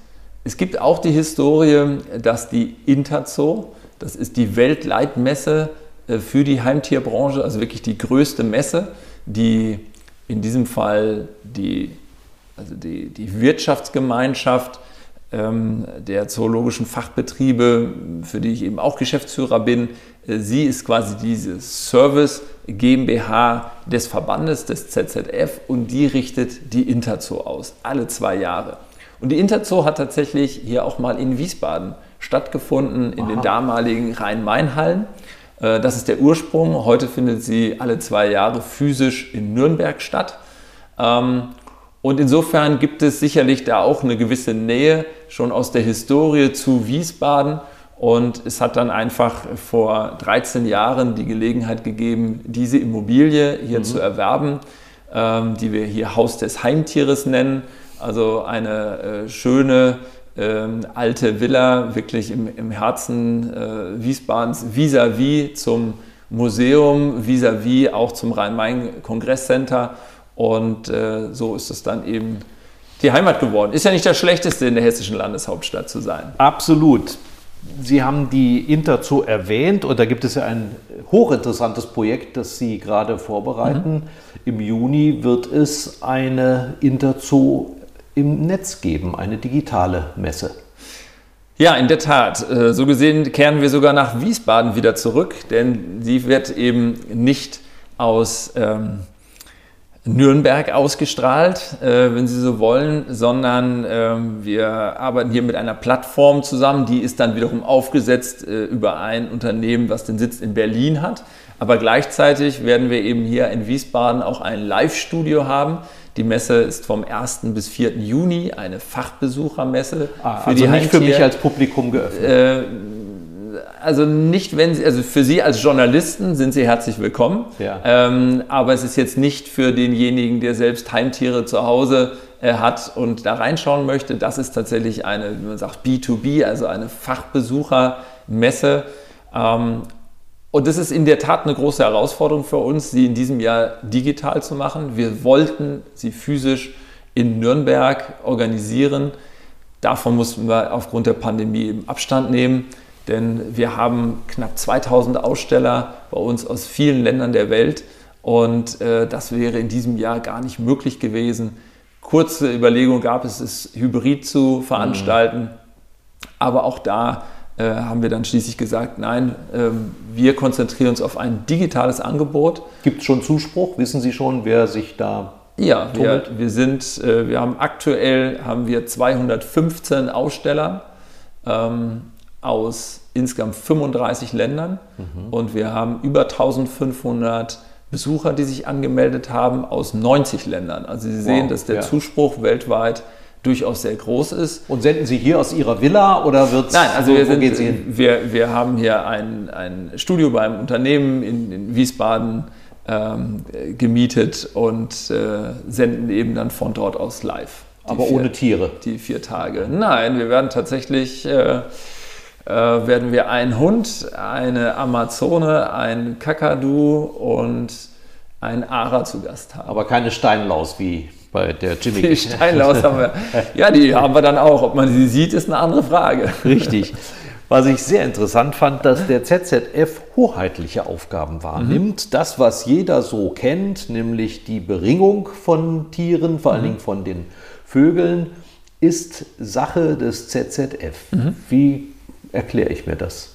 es gibt auch die Historie, dass die Interzoo, das ist die Weltleitmesse äh, für die Heimtierbranche, also wirklich die größte Messe, die in diesem Fall die, also die, die Wirtschaftsgemeinschaft der zoologischen Fachbetriebe, für die ich eben auch Geschäftsführer bin. Äh, sie ist quasi diese Service GmbH des Verbandes, des ZZF und die richtet die Interzoo aus, alle zwei Jahre. Und die Interzoo hat tatsächlich hier auch mal in Wiesbaden stattgefunden, in Aha. den damaligen Rhein-Main-Hallen. Äh, das ist der Ursprung. Heute findet sie alle zwei Jahre physisch in Nürnberg statt. Und insofern gibt es sicherlich da auch eine gewisse Nähe schon aus der Historie zu Wiesbaden. Und es hat dann einfach vor 13 Jahren die Gelegenheit gegeben, diese Immobilie hier mhm. zu erwerben, ähm, die wir hier Haus des Heimtieres nennen. Also eine äh, schöne ähm, alte Villa, wirklich im, im Herzen äh, Wiesbadens, vis-à-vis -vis zum Museum, vis-à-vis -vis auch zum Rhein-Main-Kongresscenter. Und äh, so ist es dann eben die Heimat geworden. Ist ja nicht das Schlechteste, in der hessischen Landeshauptstadt zu sein. Absolut. Sie haben die Interzoo erwähnt und da gibt es ja ein hochinteressantes Projekt, das Sie gerade vorbereiten. Mhm. Im Juni wird es eine Interzoo im Netz geben, eine digitale Messe. Ja, in der Tat. Äh, so gesehen kehren wir sogar nach Wiesbaden wieder zurück, denn sie wird eben nicht aus ähm, Nürnberg ausgestrahlt, äh, wenn Sie so wollen, sondern äh, wir arbeiten hier mit einer Plattform zusammen, die ist dann wiederum aufgesetzt äh, über ein Unternehmen, was den Sitz in Berlin hat. Aber gleichzeitig werden wir eben hier in Wiesbaden auch ein Live-Studio haben. Die Messe ist vom 1. bis 4. Juni eine Fachbesuchermesse. Ah, für also die nicht für mich als Publikum geöffnet. Also nicht, wenn Sie, also für Sie als Journalisten sind Sie herzlich willkommen. Ja. Ähm, aber es ist jetzt nicht für denjenigen, der selbst Heimtiere zu Hause äh, hat und da reinschauen möchte. Das ist tatsächlich eine, wie man sagt, B2B, also eine Fachbesuchermesse. Ähm, und das ist in der Tat eine große Herausforderung für uns, sie in diesem Jahr digital zu machen. Wir wollten sie physisch in Nürnberg organisieren. Davon mussten wir aufgrund der Pandemie eben Abstand nehmen. Denn wir haben knapp 2000 Aussteller bei uns aus vielen Ländern der Welt und äh, das wäre in diesem Jahr gar nicht möglich gewesen. Kurze Überlegung gab es, es hybrid zu veranstalten, mhm. aber auch da äh, haben wir dann schließlich gesagt, nein, äh, wir konzentrieren uns auf ein digitales Angebot. Gibt es schon Zuspruch? Wissen Sie schon, wer sich da ja, wir, wir, sind, äh, wir haben aktuell haben wir 215 Aussteller. Ähm, aus insgesamt 35 Ländern mhm. und wir haben über 1500 Besucher, die sich angemeldet haben aus 90 Ländern. Also Sie sehen, wow, dass der ja. Zuspruch weltweit durchaus sehr groß ist. Und senden Sie hier aus Ihrer Villa oder wird Nein, also wo, wir, sind, Sie hin? Wir, wir haben hier ein, ein Studio beim Unternehmen in, in Wiesbaden ähm, gemietet und äh, senden eben dann von dort aus live. Aber vier, ohne Tiere? Die vier Tage. Nein, wir werden tatsächlich... Äh, werden wir einen Hund, eine Amazone, ein Kakadu und ein Ara zu Gast haben. Aber keine Steinlaus wie bei der Jimmy. Die Steinlaus haben wir. Ja, die haben wir dann auch. Ob man sie sieht, ist eine andere Frage. Richtig. Was ich sehr interessant fand, dass der ZZF hoheitliche Aufgaben wahrnimmt. Mhm. Das, was jeder so kennt, nämlich die Beringung von Tieren, vor allen mhm. Dingen von den Vögeln, ist Sache des ZZF. Mhm. Wie erkläre ich mir das?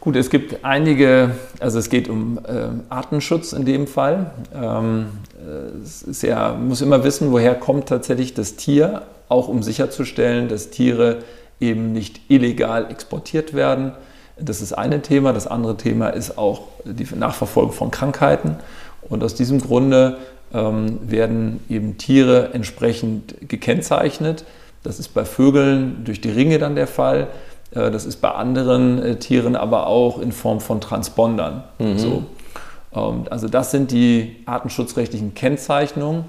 Gut, es gibt einige, also es geht um äh, Artenschutz in dem Fall. Ähm, es ist ja, man muss immer wissen, woher kommt tatsächlich das Tier, auch um sicherzustellen, dass Tiere eben nicht illegal exportiert werden. Das ist eine Thema. Das andere Thema ist auch die Nachverfolgung von Krankheiten. Und aus diesem Grunde ähm, werden eben Tiere entsprechend gekennzeichnet. Das ist bei Vögeln durch die Ringe dann der Fall. Äh, das ist bei anderen äh, Tieren aber auch in Form von Transpondern. Mhm. So. Ähm, also das sind die artenschutzrechtlichen Kennzeichnungen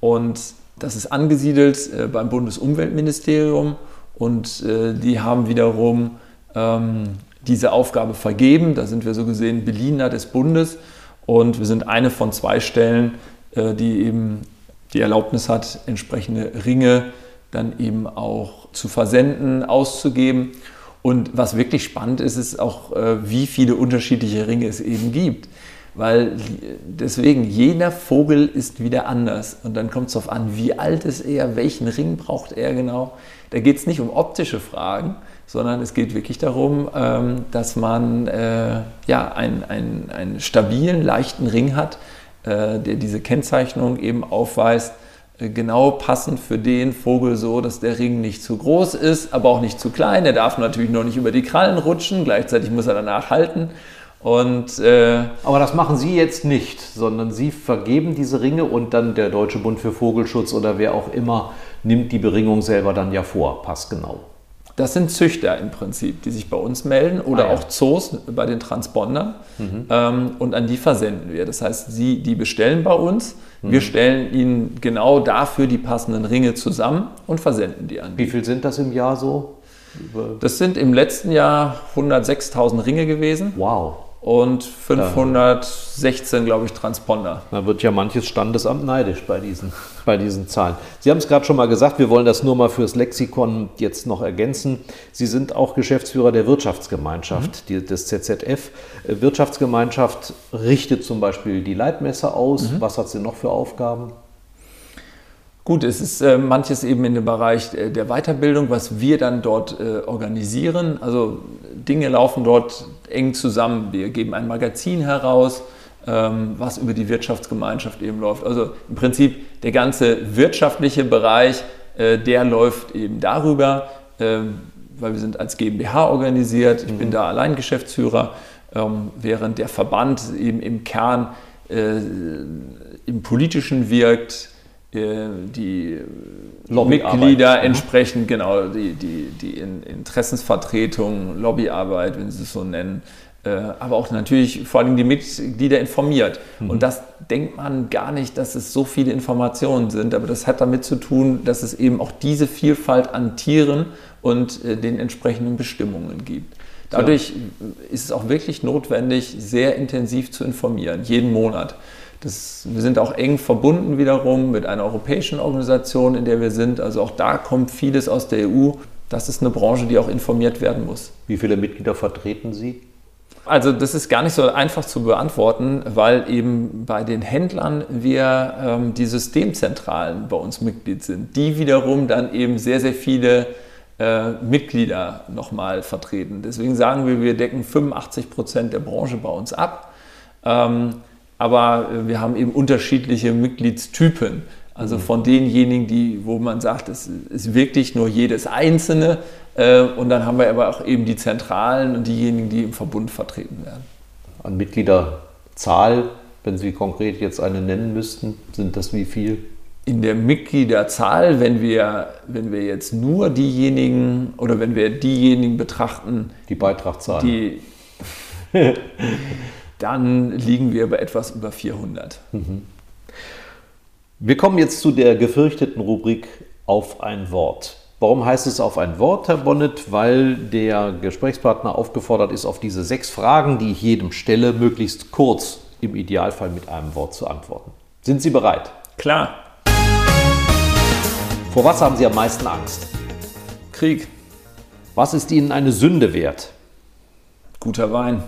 und das ist angesiedelt äh, beim Bundesumweltministerium und die haben wiederum ähm, diese Aufgabe vergeben. Da sind wir so gesehen Beliener des Bundes und wir sind eine von zwei Stellen, die eben die Erlaubnis hat, entsprechende Ringe dann eben auch zu versenden, auszugeben. Und was wirklich spannend ist, ist auch, wie viele unterschiedliche Ringe es eben gibt weil deswegen jeder Vogel ist wieder anders. Und dann kommt es darauf an, wie alt ist er, welchen Ring braucht er genau. Da geht es nicht um optische Fragen, sondern es geht wirklich darum, ähm, dass man äh, ja, einen, einen, einen stabilen, leichten Ring hat, äh, der diese Kennzeichnung eben aufweist, äh, genau passend für den Vogel so, dass der Ring nicht zu groß ist, aber auch nicht zu klein. Er darf natürlich noch nicht über die Krallen rutschen, gleichzeitig muss er danach halten. Und, äh, Aber das machen Sie jetzt nicht, sondern Sie vergeben diese Ringe und dann der Deutsche Bund für Vogelschutz oder wer auch immer nimmt die Beringung selber dann ja vor, passgenau. Das sind Züchter im Prinzip, die sich bei uns melden oder ah, ja. auch Zoos bei den Transpondern mhm. ähm, und an die versenden wir. Das heißt, sie, die bestellen bei uns, mhm. wir stellen ihnen genau dafür die passenden Ringe zusammen und versenden die an. Wie viel sind das im Jahr so? Das sind im letzten Jahr 106.000 Ringe gewesen. Wow und 516, glaube ich, Transponder. Da wird ja manches Standesamt neidisch bei diesen, bei diesen Zahlen. Sie haben es gerade schon mal gesagt, wir wollen das nur mal fürs Lexikon jetzt noch ergänzen. Sie sind auch Geschäftsführer der Wirtschaftsgemeinschaft mhm. des ZZF. Wirtschaftsgemeinschaft richtet zum Beispiel die Leitmesse aus. Mhm. Was hat sie noch für Aufgaben? Gut, es ist äh, manches eben in dem Bereich äh, der Weiterbildung, was wir dann dort äh, organisieren. Also Dinge laufen dort eng zusammen. Wir geben ein Magazin heraus, ähm, was über die Wirtschaftsgemeinschaft eben läuft. Also im Prinzip der ganze wirtschaftliche Bereich, äh, der läuft eben darüber, ähm, weil wir sind als GmbH organisiert. Ich mhm. bin da allein Geschäftsführer, ähm, während der Verband eben im Kern äh, im Politischen wirkt die Mitglieder entsprechend, genau, die, die, die Interessensvertretung, Lobbyarbeit, wenn Sie es so nennen, äh, aber auch natürlich vor allem die Mitglieder informiert. Mhm. Und das denkt man gar nicht, dass es so viele Informationen sind, aber das hat damit zu tun, dass es eben auch diese Vielfalt an Tieren und äh, den entsprechenden Bestimmungen gibt. Dadurch ist es auch wirklich notwendig, sehr intensiv zu informieren, jeden Monat. Das, wir sind auch eng verbunden wiederum mit einer europäischen Organisation, in der wir sind. Also auch da kommt vieles aus der EU. Das ist eine Branche, die auch informiert werden muss. Wie viele Mitglieder vertreten Sie? Also das ist gar nicht so einfach zu beantworten, weil eben bei den Händlern wir ähm, die Systemzentralen bei uns Mitglied sind, die wiederum dann eben sehr, sehr viele äh, Mitglieder nochmal vertreten. Deswegen sagen wir, wir decken 85 Prozent der Branche bei uns ab. Ähm, aber äh, wir haben eben unterschiedliche Mitgliedstypen. Also mhm. von denjenigen, die, wo man sagt, es ist wirklich nur jedes Einzelne. Äh, und dann haben wir aber auch eben die Zentralen und diejenigen, die im Verbund vertreten werden. An Mitgliederzahl, wenn Sie konkret jetzt eine nennen müssten, sind das wie viel? In der Mitgliederzahl, wenn wir, wenn wir jetzt nur diejenigen oder wenn wir diejenigen betrachten, die Beitragszahlen, die dann liegen wir bei etwas über 400. Mhm. Wir kommen jetzt zu der gefürchteten Rubrik auf ein Wort. Warum heißt es auf ein Wort, Herr Bonnet? Weil der Gesprächspartner aufgefordert ist, auf diese sechs Fragen, die ich jedem stelle, möglichst kurz, im Idealfall mit einem Wort zu antworten. Sind Sie bereit? Klar. Vor was haben Sie am meisten Angst? Krieg. Was ist Ihnen eine Sünde wert? Guter Wein.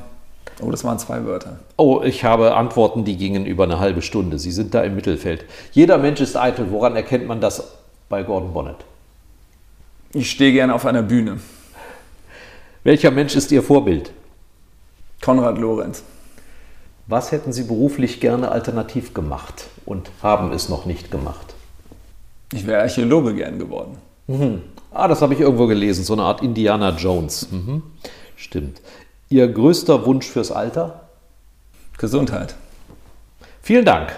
Oh, das waren zwei Wörter. Oh, ich habe Antworten, die gingen über eine halbe Stunde. Sie sind da im Mittelfeld. Jeder Mensch ist eitel. Woran erkennt man das bei Gordon Bonnet? Ich stehe gerne auf einer Bühne. Welcher Mensch ist Ihr Vorbild? Konrad Lorenz. Was hätten Sie beruflich gerne alternativ gemacht und haben es noch nicht gemacht? Ich wäre Archäologe gern geworden. Mhm. Ah, das habe ich irgendwo gelesen, so eine Art Indiana Jones. Mhm. Stimmt. Ihr größter Wunsch fürs Alter? Gesundheit. Vielen Dank.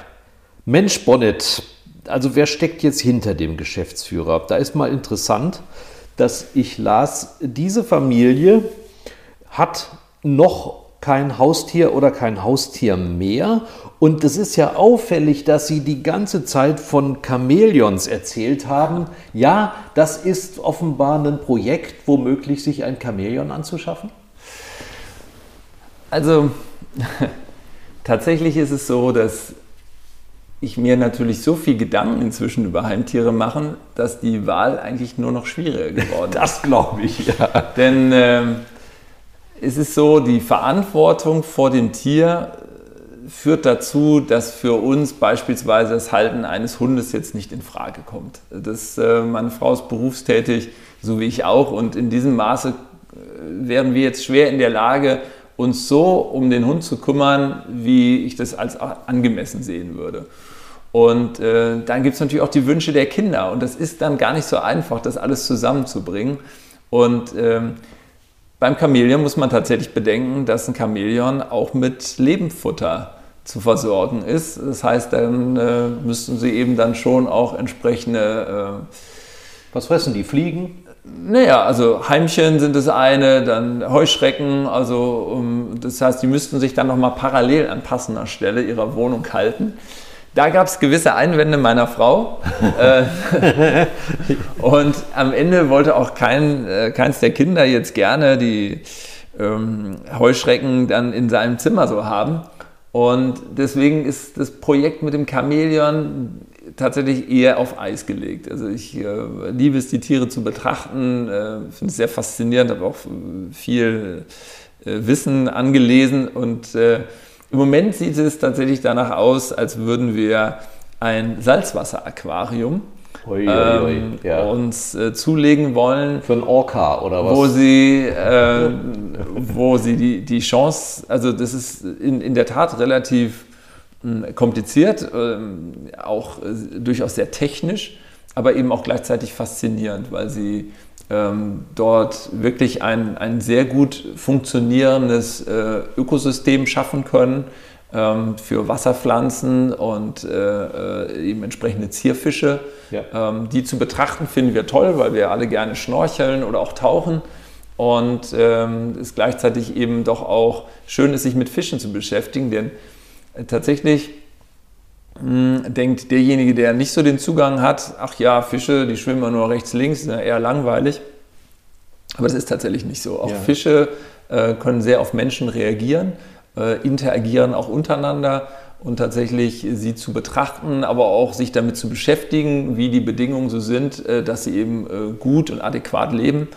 Mensch Bonnet, also wer steckt jetzt hinter dem Geschäftsführer? Da ist mal interessant, dass ich las, diese Familie hat noch kein Haustier oder kein Haustier mehr. Und es ist ja auffällig, dass Sie die ganze Zeit von Chamäleons erzählt haben. Ja, das ist offenbar ein Projekt, womöglich sich ein Chamäleon anzuschaffen? Also tatsächlich ist es so, dass ich mir natürlich so viel Gedanken inzwischen über Heimtiere mache, dass die Wahl eigentlich nur noch schwieriger geworden ist. Das glaube ich, ja. Denn äh, es ist so, die Verantwortung vor dem Tier führt dazu, dass für uns beispielsweise das Halten eines Hundes jetzt nicht in Frage kommt. Das, äh, meine Frau ist berufstätig, so wie ich auch, und in diesem Maße äh, wären wir jetzt schwer in der Lage, uns so um den Hund zu kümmern, wie ich das als angemessen sehen würde. Und äh, dann gibt es natürlich auch die Wünsche der Kinder. Und das ist dann gar nicht so einfach, das alles zusammenzubringen. Und ähm, beim Chamäleon muss man tatsächlich bedenken, dass ein Chamäleon auch mit Lebendfutter zu versorgen ist. Das heißt, dann äh, müssten sie eben dann schon auch entsprechende... Äh, Was fressen die? Fliegen? Naja, also Heimchen sind das eine, dann Heuschrecken, also um, das heißt, die müssten sich dann nochmal parallel an passender Stelle ihrer Wohnung halten. Da gab es gewisse Einwände meiner Frau. Äh, und am Ende wollte auch kein, äh, keins der Kinder jetzt gerne die ähm, Heuschrecken dann in seinem Zimmer so haben. Und deswegen ist das Projekt mit dem Chamäleon tatsächlich eher auf Eis gelegt. Also ich äh, liebe es, die Tiere zu betrachten, äh, finde es sehr faszinierend, habe auch viel äh, Wissen angelesen und äh, im Moment sieht es tatsächlich danach aus, als würden wir ein Salzwasseraquarium ui, ui. Ähm, ja. uns äh, zulegen wollen. Für ein Orca oder was? Wo sie, äh, wo sie die, die Chance, also das ist in, in der Tat relativ kompliziert, ähm, auch äh, durchaus sehr technisch, aber eben auch gleichzeitig faszinierend, weil sie ähm, dort wirklich ein, ein sehr gut funktionierendes äh, Ökosystem schaffen können ähm, für Wasserpflanzen und äh, eben entsprechende Zierfische. Ja. Ähm, die zu betrachten finden wir toll, weil wir alle gerne schnorcheln oder auch tauchen. Und ähm, es gleichzeitig eben doch auch schön ist, sich mit Fischen zu beschäftigen, denn tatsächlich hm, denkt derjenige, der nicht so den Zugang hat, ach ja, Fische, die schwimmen nur rechts, links, ja eher langweilig. Aber das ist tatsächlich nicht so. Auch ja. Fische äh, können sehr auf Menschen reagieren, äh, interagieren auch untereinander und tatsächlich sie zu betrachten, aber auch sich damit zu beschäftigen, wie die Bedingungen so sind, äh, dass sie eben äh, gut und adäquat leben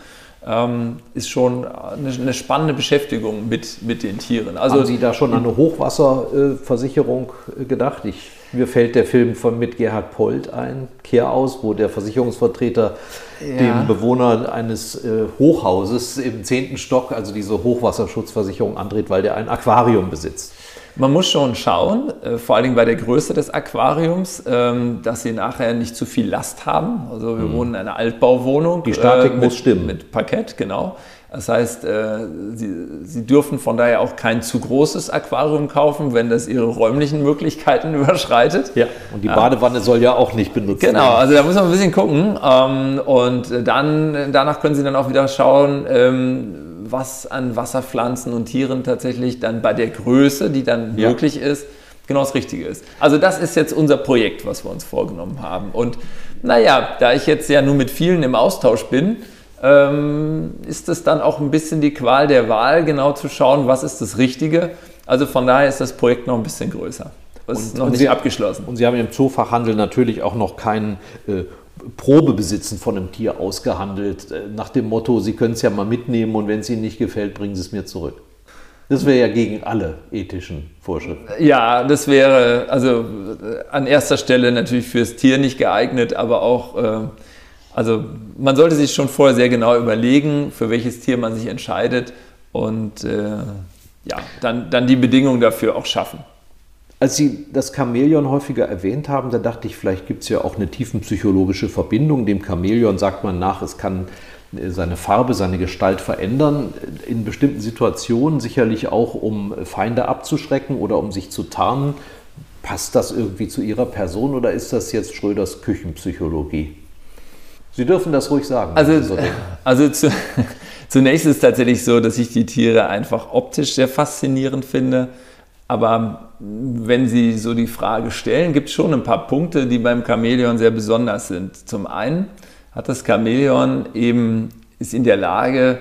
ähm, ist schon eine, eine, spannende Beschäftigung mit, mit den Tieren. Also, Haben Sie da schon an eine Hochwasserversicherung äh, gedacht? Ich, mir fällt der Film von mit Gerhard Polt ein, Kehr aus, wo der Versicherungsvertreter ja. dem Bewohner eines äh, Hochhauses im zehnten Stock, also diese Hochwasserschutzversicherung andreht, weil der ein Aquarium besitzt. Man muss schon schauen, äh, vor allen Dingen bei der Größe des Aquariums, ähm, dass sie nachher nicht zu viel Last haben. Also wir mhm. wohnen in einer Altbauwohnung. Die Statik äh, mit, muss stimmen. Mit Parkett, genau. Das heißt, äh, sie, sie, dürfen von daher auch kein zu großes Aquarium kaufen, wenn das ihre räumlichen Möglichkeiten überschreitet. Ja, und die Badewanne ja. soll ja auch nicht benutzt werden. Genau, also da muss man ein bisschen gucken. Ähm, und dann, danach können Sie dann auch wieder schauen, ähm, was an Wasserpflanzen und Tieren tatsächlich dann bei der Größe, die dann ja. möglich ist, genau das Richtige ist. Also das ist jetzt unser Projekt, was wir uns vorgenommen haben. Und naja, da ich jetzt ja nur mit vielen im Austausch bin, ähm, ist es dann auch ein bisschen die Qual der Wahl, genau zu schauen, was ist das Richtige. Also von daher ist das Projekt noch ein bisschen größer. Das ist noch nicht Sie, abgeschlossen. Und Sie haben im Zoofachhandel natürlich auch noch keinen äh, Probebesitzen von einem Tier ausgehandelt, äh, nach dem Motto, Sie können es ja mal mitnehmen und wenn es Ihnen nicht gefällt, bringen Sie es mir zurück. Das wäre ja gegen alle ethischen Vorschriften. Ja, das wäre also äh, an erster Stelle natürlich fürs Tier nicht geeignet, aber auch, äh, also man sollte sich schon vorher sehr genau überlegen, für welches Tier man sich entscheidet und ja, dann, dann die Bedingungen dafür auch schaffen. Als Sie das Chamäleon häufiger erwähnt haben, da dachte ich, vielleicht gibt es ja auch eine tiefenpsychologische Verbindung. Dem Chamäleon sagt man nach, es kann äh, seine Farbe, seine Gestalt verändern, in bestimmten Situationen sicherlich auch, um Feinde abzuschrecken oder um sich zu tarnen. Passt das irgendwie zu Ihrer Person oder ist das jetzt Schröders Küchenpsychologie? Sie dürfen das ruhig sagen. Also, so also zu, zunächst ist es tatsächlich so, dass ich die Tiere einfach optisch sehr faszinierend finde. Aber wenn Sie so die Frage stellen, gibt es schon ein paar Punkte, die beim Chamäleon sehr besonders sind. Zum einen hat das Chamäleon eben, ist in der Lage,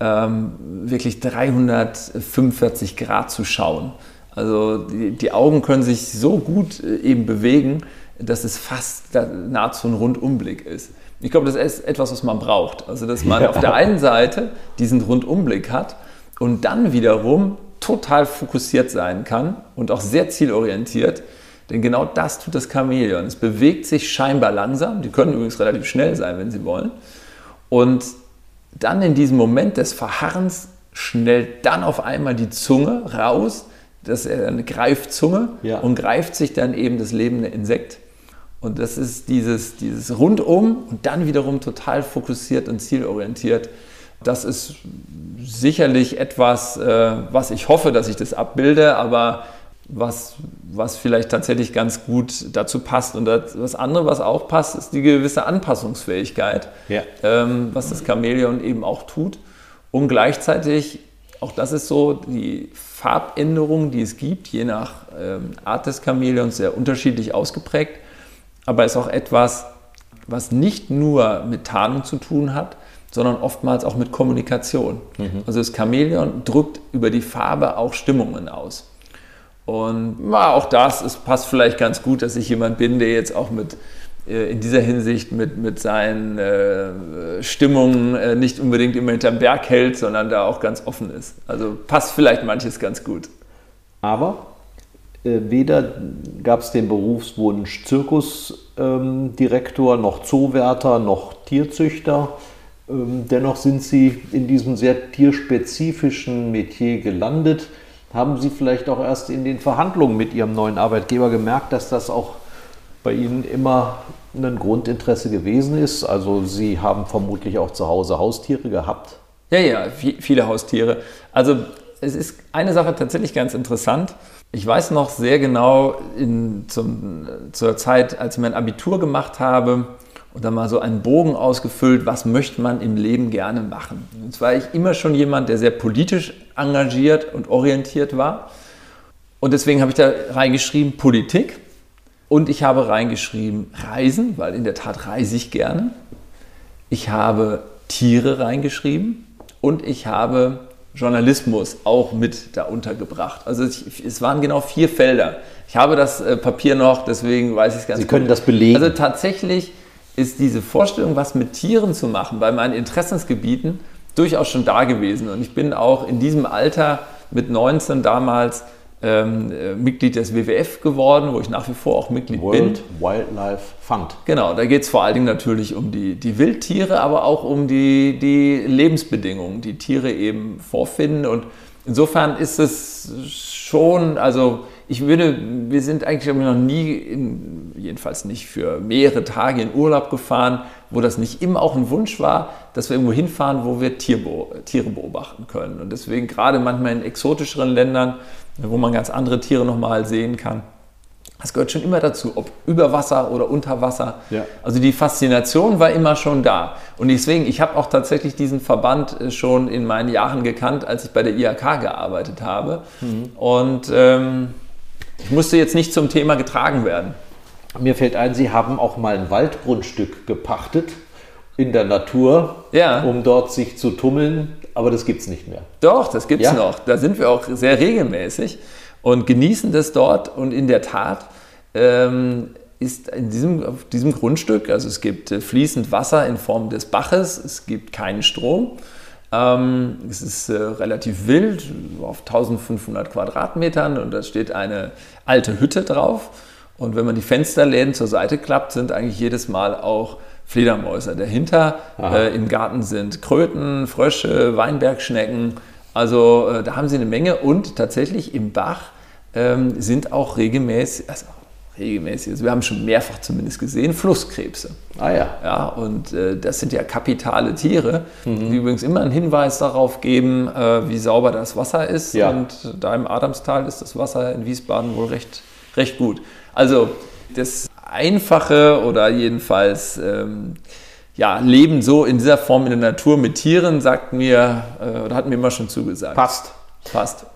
ähm, wirklich 345 Grad zu schauen. Also die, die, Augen können sich so gut äh, eben bewegen, dass es fast nahezu ein Rundumblick ist. Ich glaube, das ist etwas, was man braucht. Also dass man ja. auf der einen Seite diesen Rundumblick hat und dann wiederum total fokussiert sein kann und auch sehr zielorientiert. Denn genau das tut das Chamäleon. Es bewegt sich scheinbar langsam. Die können übrigens relativ schnell sein, wenn sie wollen. Und dann in diesem Moment des Verharrens schnellt dann auf einmal die Zunge raus. Das ist eine Greifzunge ja. und greift sich dann eben das lebende Insekt. Und das ist dieses, dieses Rundum und dann wiederum total fokussiert und zielorientiert. Das ist sicherlich etwas, äh, was ich hoffe, dass ich das abbilde, aber was, was vielleicht tatsächlich ganz gut dazu passt. Und das andere, was auch passt, ist die gewisse Anpassungsfähigkeit, ja. ähm, was das Chamäleon eben auch tut. Und gleichzeitig, auch das ist so, die Farbänderung, die es gibt, je nach ähm, Art des Chamäleons, sehr unterschiedlich ausgeprägt. Aber ist auch etwas, was nicht nur mit Tarnung zu tun hat, sondern oftmals auch mit Kommunikation. Mhm. Also das Chamäleon drückt über die Farbe auch Stimmungen aus. Und ja, auch das es passt vielleicht ganz gut, dass ich jemand bin, der jetzt auch mit äh, in dieser Hinsicht mit, mit seinen äh, Stimmungen äh, nicht unbedingt immer hinterm Berg hält, sondern da auch ganz offen ist. Also passt vielleicht manches ganz gut. Aber äh, weder gab es den Berufswunsch Zirkusdirektor, ähm, noch Zoowärter, noch Tierzüchter. Ähm, dennoch sind Sie in diesem sehr tierspezifischen Metier gelandet. Haben Sie vielleicht auch erst in den Verhandlungen mit Ihrem neuen Arbeitgeber gemerkt, dass das auch bei Ihnen immer ein Grundinteresse gewesen ist? Also Sie haben vermutlich auch zu Hause Haustiere gehabt. Ja, ja, viele Haustiere. Also es ist eine Sache tatsächlich ganz interessant. Ich weiß noch sehr genau in, zum, zur Zeit, als ich mein Abitur gemacht habe, und dann mal so einen Bogen ausgefüllt, was möchte man im Leben gerne machen. Und zwar ich immer schon jemand, der sehr politisch engagiert und orientiert war. Und deswegen habe ich da reingeschrieben Politik und ich habe reingeschrieben Reisen, weil in der Tat reise ich gerne. Ich habe Tiere reingeschrieben und ich habe Journalismus auch mit da untergebracht. Also ich, es waren genau vier Felder. Ich habe das äh, Papier noch, deswegen weiß ich es ganz Sie gut. können das belegen. Also tatsächlich ist diese Vorstellung, was mit Tieren zu machen, bei meinen Interessensgebieten durchaus schon da gewesen. Und ich bin auch in diesem Alter mit 19 damals ähm, äh, Mitglied des WWF geworden, wo ich nach wie vor auch Mitglied World bin. Wildlife Fund. Genau, da geht es vor allen Dingen natürlich um die, die Wildtiere, aber auch um die, die Lebensbedingungen, die Tiere eben vorfinden. Und insofern ist es schon, also ich würde, wir sind eigentlich noch nie, in, jedenfalls nicht für mehrere Tage in Urlaub gefahren, wo das nicht immer auch ein Wunsch war, dass wir irgendwo hinfahren, wo wir Tierbo Tiere beobachten können. Und deswegen gerade manchmal in exotischeren Ländern, wo man ganz andere Tiere nochmal sehen kann. Das gehört schon immer dazu, ob über Wasser oder unter Wasser. Ja. Also die Faszination war immer schon da. Und deswegen, ich habe auch tatsächlich diesen Verband äh, schon in meinen Jahren gekannt, als ich bei der IHK gearbeitet habe. Mhm. Und ähm, ich musste jetzt nicht zum Thema getragen werden. Mir fällt ein, Sie haben auch mal ein Waldgrundstück gepachtet in der Natur, ja. um dort sich zu tummeln, aber das gibt es nicht mehr. Doch, das gibt es ja? noch. Da sind wir auch sehr regelmäßig und genießen das dort. Und in der Tat ähm, ist in diesem, auf diesem Grundstück, also es gibt äh, fließend Wasser in Form des Baches, es gibt keinen Strom. Ähm, es ist äh, relativ wild, auf 1500 Quadratmetern und da steht eine alte Hütte drauf. Und wenn man die Fensterläden zur Seite klappt, sind eigentlich jedes Mal auch Fledermäuse. Dahinter äh, im Garten sind Kröten, Frösche, Weinbergschnecken. Also äh, da haben sie eine Menge und tatsächlich im Bach ähm, sind auch regelmäßig, also regelmäßig, also wir haben schon mehrfach zumindest gesehen, Flusskrebse. Ah ja. Ja, und äh, das sind ja kapitale Tiere, mhm. die übrigens immer einen Hinweis darauf geben, äh, wie sauber das Wasser ist. Ja. Und da im Adamstal ist das Wasser in Wiesbaden wohl recht, recht gut. Also das Einfache oder jedenfalls ähm, ja, Leben so in dieser Form in der Natur mit Tieren, sagt mir, äh, oder hat mir immer schon zugesagt. Passt. Passt.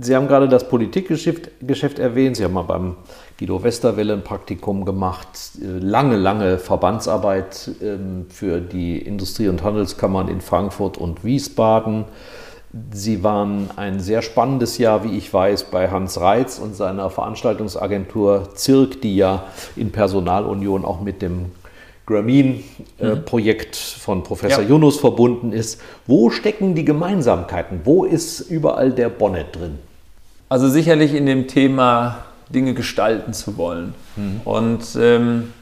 Sie haben gerade das Politikgeschäft Geschäft erwähnt. Sie haben mal beim Guido Westerwelle ein Praktikum gemacht, äh, lange, lange Verbandsarbeit ähm, für die Industrie- und Handelskammern in Frankfurt und Wiesbaden. Sie waren ein sehr spannendes Jahr, wie ich weiß, bei Hans Reitz und seiner Veranstaltungsagentur Zirk, die ja in Personalunion auch mit dem Grameen-Projekt mhm. von Professor ja. Yunus verbunden ist. Wo stecken die Gemeinsamkeiten? Wo ist überall der Bonnet drin? Also sicherlich in dem Thema Dinge gestalten zu wollen. Mhm. Und ähm,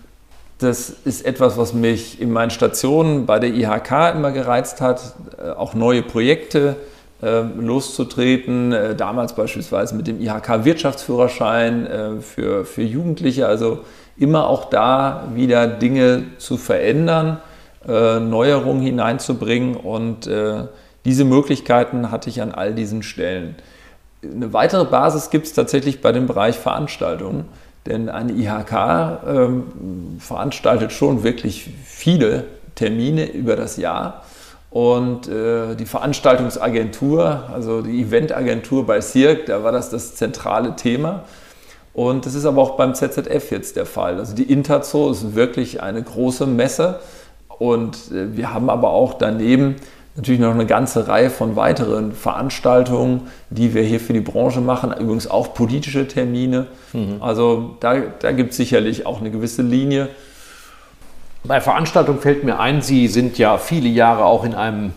das ist etwas, was mich in meinen Stationen bei der IHK immer gereizt hat, äh, auch neue Projekte äh, loszutreten. Damals beispielsweise mit dem IHK-Wirtschaftsführerschein äh, für, für Jugendliche. Also immer auch da wieder Dinge zu verändern, äh, Neuerungen hineinzubringen. Und äh, diese Möglichkeiten hatte ich an all diesen Stellen. Eine weitere Basis gibt es tatsächlich bei dem Bereich Veranstaltungen, denn eine IHK ähm, veranstaltet schon wirklich viele Termine über das Jahr. Und äh, die Veranstaltungsagentur, also die Eventagentur bei Cirque, da war das das zentrale Thema. Und das ist aber auch beim ZZF jetzt der Fall. Also die Interzo ist wirklich eine große Messe. Und äh, wir haben aber auch daneben natürlich noch eine ganze Reihe von weiteren Veranstaltungen, die wir hier für die Branche machen, übrigens auch politische Termine. Mhm. Also da, da gibt es sicherlich auch eine gewisse Linie. Bei Veranstaltungen fällt mir ein, Sie sind ja viele Jahre auch in einem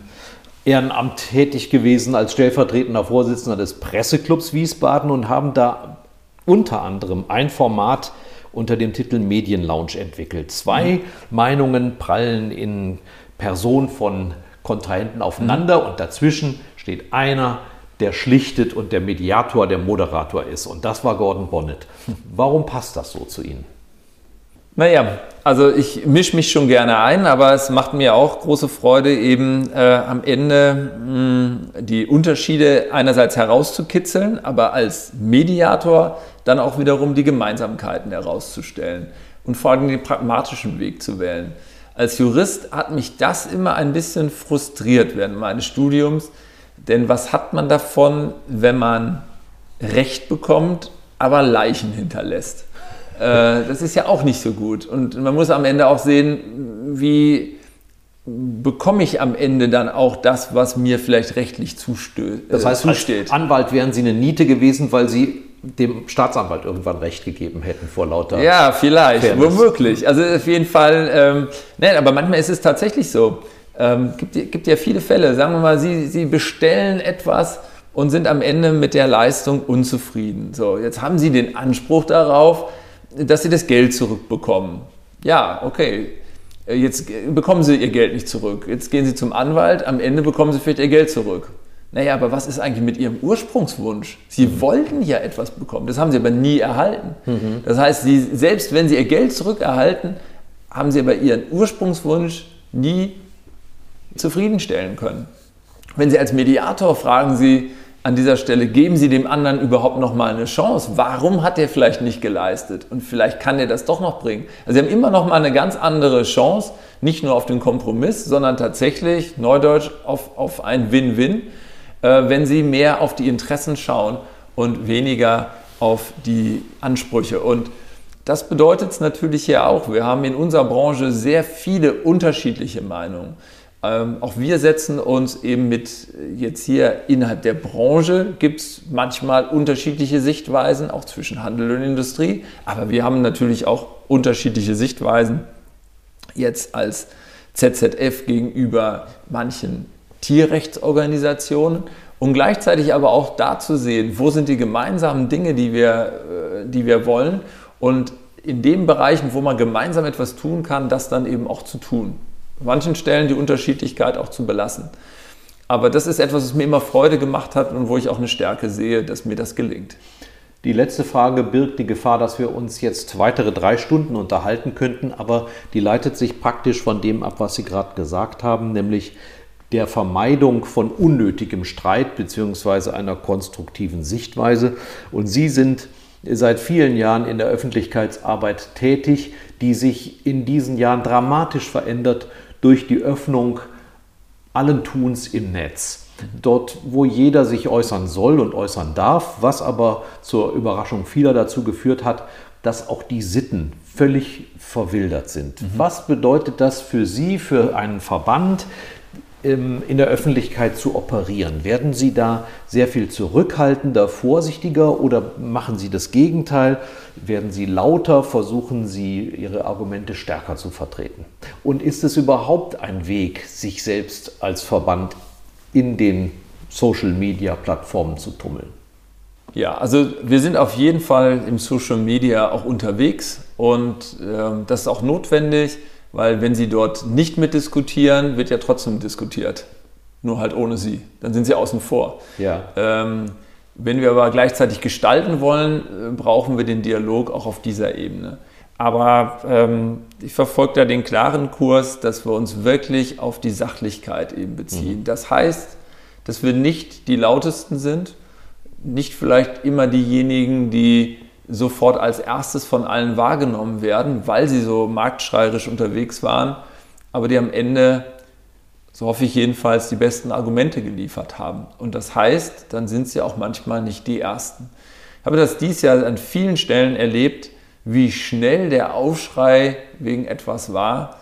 Ehrenamt tätig gewesen als stellvertretender Vorsitzender des Presseclubs Wiesbaden und haben da unter anderem ein Format unter dem Titel Medienlounge entwickelt. Zwei mhm. Meinungen prallen in Person von Kontrahenten aufeinander mhm. und dazwischen steht einer, der schlichtet und der Mediator, der Moderator ist. Und das war Gordon Bonnet. Warum passt das so zu Ihnen? Naja, also ich mische mich schon gerne ein, aber es macht mir auch große Freude, eben äh, am Ende mh, hm, die Unterschiede einerseits herauszukitzeln, aber als Mediator dann auch wiederum die Gemeinsamkeiten herauszustellen und vor allem den pragmatischen Weg zu wählen. Als Jurist hat mich das immer ein bisschen frustriert während meines Studiums, denn was hat man davon, wenn man Recht bekommt, aber Leichen hinterlässt? Äh, das ist ja auch nicht so gut. Und man muss am Ende auch sehen, wie bekomme ich am Ende dann auch das, was mir vielleicht rechtlich zustößt. Das heißt, zusteht. als Anwalt wären Sie eine Niete gewesen, weil Sie dem Staatsanwalt irgendwann Recht gegeben hätten vor lauter. Ja, vielleicht, Fairness. womöglich. Also auf jeden Fall, ähm, nein, aber manchmal ist es tatsächlich so. Ähm, gibt, gibt ja viele Fälle. Sagen wir mal, Sie, Sie bestellen etwas und sind am Ende mit der Leistung unzufrieden. So, jetzt haben Sie den Anspruch darauf, dass Sie das Geld zurückbekommen. Ja, okay. Jetzt bekommen Sie Ihr Geld nicht zurück. Jetzt gehen Sie zum Anwalt, am Ende bekommen Sie vielleicht Ihr Geld zurück. Naja, aber was ist eigentlich mit Ihrem Ursprungswunsch? Sie mhm. wollten ja etwas bekommen, das haben Sie aber nie erhalten. Mhm. Das heißt, Sie, selbst wenn Sie Ihr Geld zurückerhalten, haben Sie aber Ihren Ursprungswunsch nie zufriedenstellen können. Wenn Sie als Mediator fragen Sie an dieser Stelle, geben Sie dem anderen überhaupt noch mal eine Chance? Warum hat er vielleicht nicht geleistet? Und vielleicht kann er das doch noch bringen. Also Sie haben immer noch mal eine ganz andere Chance, nicht nur auf den Kompromiss, sondern tatsächlich, neudeutsch, auf, auf ein Win-Win. Äh, wenn sie mehr auf die Interessen schauen und weniger auf die Ansprüche. Und das bedeutet es natürlich hier auch. Wir haben in unserer Branche sehr viele unterschiedliche Meinungen. Ähm, auch wir setzen uns eben mit jetzt hier innerhalb der Branche gibt es manchmal unterschiedliche Sichtweisen, auch zwischen Handel und Industrie. Aber wir haben natürlich auch unterschiedliche Sichtweisen jetzt als ZZF gegenüber manchen Tierrechtsorganisationen und gleichzeitig aber auch da zu sehen, wo sind die gemeinsamen Dinge, die wir, äh, die wir wollen und in den Bereichen, wo man gemeinsam etwas tun kann, das dann eben auch zu tun. An manchen Stellen die Unterschiedlichkeit auch zu belassen. Aber das ist etwas, was mir immer Freude gemacht hat und wo ich auch eine Stärke sehe, dass mir das gelingt. Die letzte Frage birgt die Gefahr, dass wir uns jetzt weitere drei Stunden unterhalten könnten, aber die leitet sich praktisch von dem ab, was Sie gerade gesagt haben, nämlich der Vermeidung von unnötigem Streit bzw. einer konstruktiven Sichtweise. Und Sie sind seit vielen Jahren in der Öffentlichkeitsarbeit tätig, die sich in diesen Jahren dramatisch verändert durch die Öffnung allen Tuns im Netz. Dort, wo jeder sich äußern soll und äußern darf, was aber zur Überraschung vieler dazu geführt hat, dass auch die Sitten völlig verwildert sind. Mhm. Was bedeutet das für Sie, für einen Verband, in der Öffentlichkeit zu operieren? Werden Sie da sehr viel zurückhaltender, vorsichtiger oder machen Sie das Gegenteil? Werden Sie lauter? Versuchen Sie, Ihre Argumente stärker zu vertreten? Und ist es überhaupt ein Weg, sich selbst als Verband in den Social-Media-Plattformen zu tummeln? Ja, also wir sind auf jeden Fall im Social Media auch unterwegs und äh, das ist auch notwendig weil wenn sie dort nicht mitdiskutieren, wird ja trotzdem diskutiert. Nur halt ohne sie. Dann sind sie außen vor. Ja. Ähm, wenn wir aber gleichzeitig gestalten wollen, äh, brauchen wir den Dialog auch auf dieser Ebene. Aber ähm, ich verfolge da den klaren Kurs, dass wir uns wirklich auf die Sachlichkeit eben beziehen. Mhm. Das heißt, dass wir nicht die lautesten sind, nicht vielleicht immer diejenigen, die sofort als erstes von allen wahrgenommen werden, weil sie so marktschreierisch unterwegs waren, aber die am Ende, so hoffe ich jedenfalls, die besten Argumente geliefert haben. Und das heißt, dann sind sie auch manchmal nicht die Ersten. Ich habe das dies Jahr an vielen Stellen erlebt, wie schnell der Aufschrei wegen etwas war.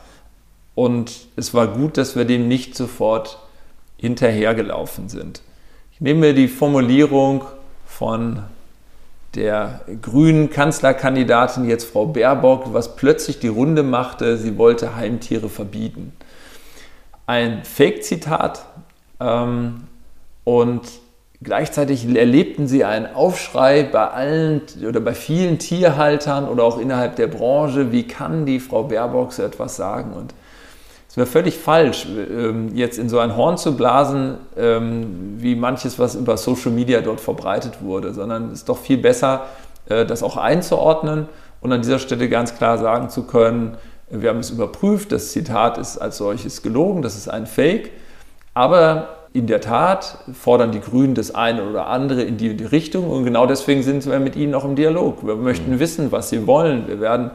Und es war gut, dass wir dem nicht sofort hinterhergelaufen sind. Ich nehme mir die Formulierung von der grünen Kanzlerkandidatin, jetzt Frau Baerbock, was plötzlich die Runde machte, sie wollte Heimtiere verbieten. Ein Fake-Zitat ähm, und gleichzeitig erlebten sie einen Aufschrei bei allen oder bei vielen Tierhaltern oder auch innerhalb der Branche, wie kann die Frau Baerbock so etwas sagen? Und es wäre völlig falsch, ähm, jetzt in so ein Horn zu blasen, ähm, wie manches, was über Social Media dort verbreitet wurde, sondern es ist doch viel besser, äh, das auch einzuordnen und an dieser Stelle ganz klar sagen zu können, wir haben es überprüft, das Zitat ist als solches gelogen, das ist ein Fake, aber in der Tat fordern die Grünen das eine oder andere in die, Richtung und genau deswegen sind wir mit ihnen auch im Dialog. Wir möchten mhm. wissen, was sie wollen. Wir werden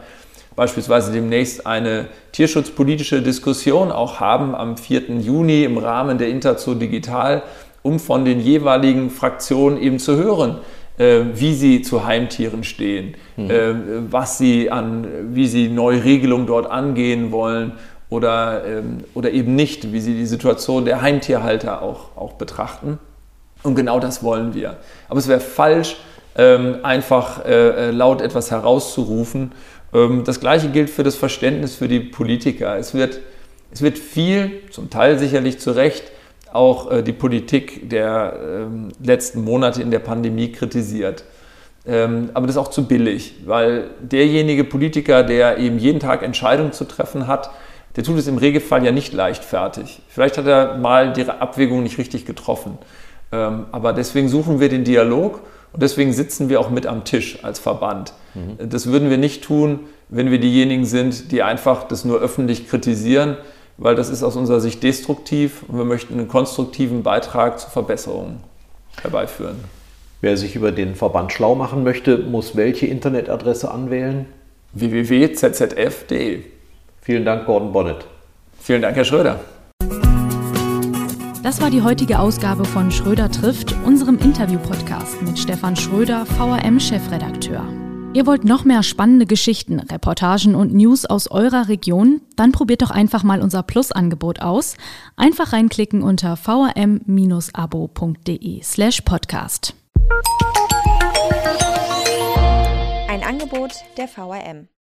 beispielsweise demnächst eine tierschutzpolitische Diskussion auch haben am 4. Juni im Rahmen der Interzo Digital, um von den jeweiligen Fraktionen eben zu hören, äh, wie sie zu Heimtieren stehen, mhm. äh, was sie an, wie sie neue Regelungen dort angehen wollen oder, ähm, oder eben nicht, wie sie die Situation der Heimtierhalter auch, auch betrachten. Und genau das wollen wir. Aber es wäre falsch, ähm, einfach äh, laut etwas herauszurufen das Gleiche gilt für das Verständnis für die Politiker. Es wird, es wird viel, zum Teil sicherlich zu Recht, auch äh, die Politik der ähm, letzten Monate in der Pandemie kritisiert. Ähm, aber das ist auch zu billig, weil derjenige Politiker, der eben jeden Tag Entscheidungen zu treffen hat, der tut es im Regelfall ja nicht leichtfertig. Vielleicht hat er mal die Abwägung nicht richtig getroffen. Aber deswegen suchen wir den Dialog und deswegen sitzen wir auch mit am Tisch als Verband. Mhm. Das würden wir nicht tun, wenn wir diejenigen sind, die einfach das nur öffentlich kritisieren, weil das ist aus unserer Sicht destruktiv und wir möchten einen konstruktiven Beitrag zur Verbesserung herbeiführen. Wer sich über den Verband schlau machen möchte, muss welche Internetadresse anwählen? www.zzf.de. Vielen Dank, Gordon Bonnet. Vielen Dank, Herr Schröder. Das war die heutige Ausgabe von Schröder trifft, unserem Interview-Podcast mit Stefan Schröder, VRM-Chefredakteur. Ihr wollt noch mehr spannende Geschichten, Reportagen und News aus eurer Region? Dann probiert doch einfach mal unser Plus-Angebot aus. Einfach reinklicken unter vrm-abo.de slash podcast. Ein Angebot der VRM.